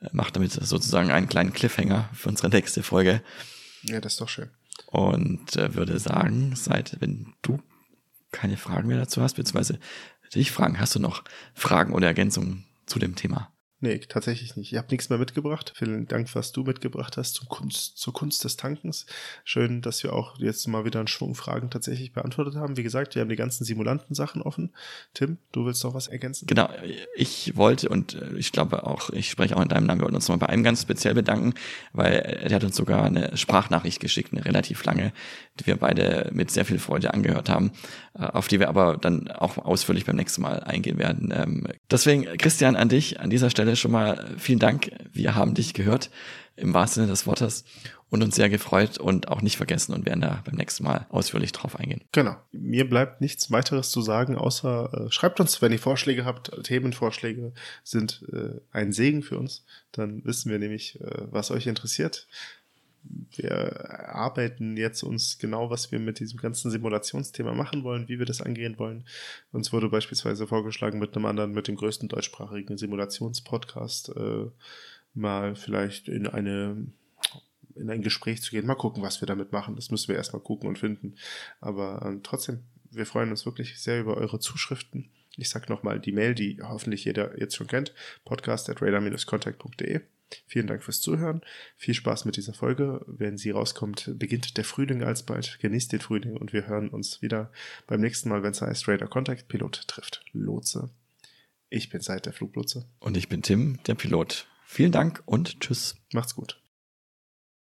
Speaker 2: äh, mache damit sozusagen einen kleinen Cliffhanger für unsere nächste Folge.
Speaker 1: Ja, das ist doch schön.
Speaker 2: Und äh, würde sagen, seit wenn du keine Fragen mehr dazu hast, beziehungsweise dich fragen, hast du noch Fragen oder Ergänzungen zu dem Thema?
Speaker 1: Nee, tatsächlich nicht. Ich habe nichts mehr mitgebracht. Vielen Dank, was du mitgebracht hast zum Kunst, zur Kunst des Tankens. Schön, dass wir auch jetzt mal wieder einen Schwung Fragen tatsächlich beantwortet haben. Wie gesagt, wir haben die ganzen Simulanten-Sachen offen. Tim, du willst noch was ergänzen?
Speaker 2: Genau, ich wollte und äh, ich glaube auch, ich spreche auch in deinem Namen, wir wollten uns mal bei einem ganz speziell bedanken, weil er hat uns sogar eine Sprachnachricht geschickt, eine relativ lange, die wir beide mit sehr viel Freude angehört haben, äh, auf die wir aber dann auch ausführlich beim nächsten Mal eingehen werden. Ähm, deswegen, Christian, an dich an dieser Stelle Stelle schon mal vielen Dank. Wir haben dich gehört, im wahrsten Sinne des Wortes, und uns sehr gefreut und auch nicht vergessen und werden da beim nächsten Mal ausführlich drauf eingehen.
Speaker 1: Genau. Mir bleibt nichts weiteres zu sagen, außer äh, schreibt uns, wenn ihr Vorschläge habt. Themenvorschläge sind äh, ein Segen für uns. Dann wissen wir nämlich, äh, was euch interessiert. Wir arbeiten jetzt uns genau, was wir mit diesem ganzen Simulationsthema machen wollen, wie wir das angehen wollen. Uns wurde beispielsweise vorgeschlagen, mit einem anderen, mit dem größten deutschsprachigen Simulationspodcast äh, mal vielleicht in eine in ein Gespräch zu gehen. Mal gucken, was wir damit machen. Das müssen wir erstmal gucken und finden. Aber äh, trotzdem, wir freuen uns wirklich sehr über eure Zuschriften. Ich sag nochmal die Mail, die hoffentlich jeder jetzt schon kennt, podcast at radar-contact.de. Vielen Dank fürs Zuhören. Viel Spaß mit dieser Folge. Wenn sie rauskommt, beginnt der Frühling alsbald. Genießt den Frühling und wir hören uns wieder beim nächsten Mal, wenn es heißt Radar Contact Pilot trifft Lotse. Ich bin Seid der Fluglotse.
Speaker 2: Und ich bin Tim, der Pilot. Vielen Dank und tschüss.
Speaker 1: Macht's gut.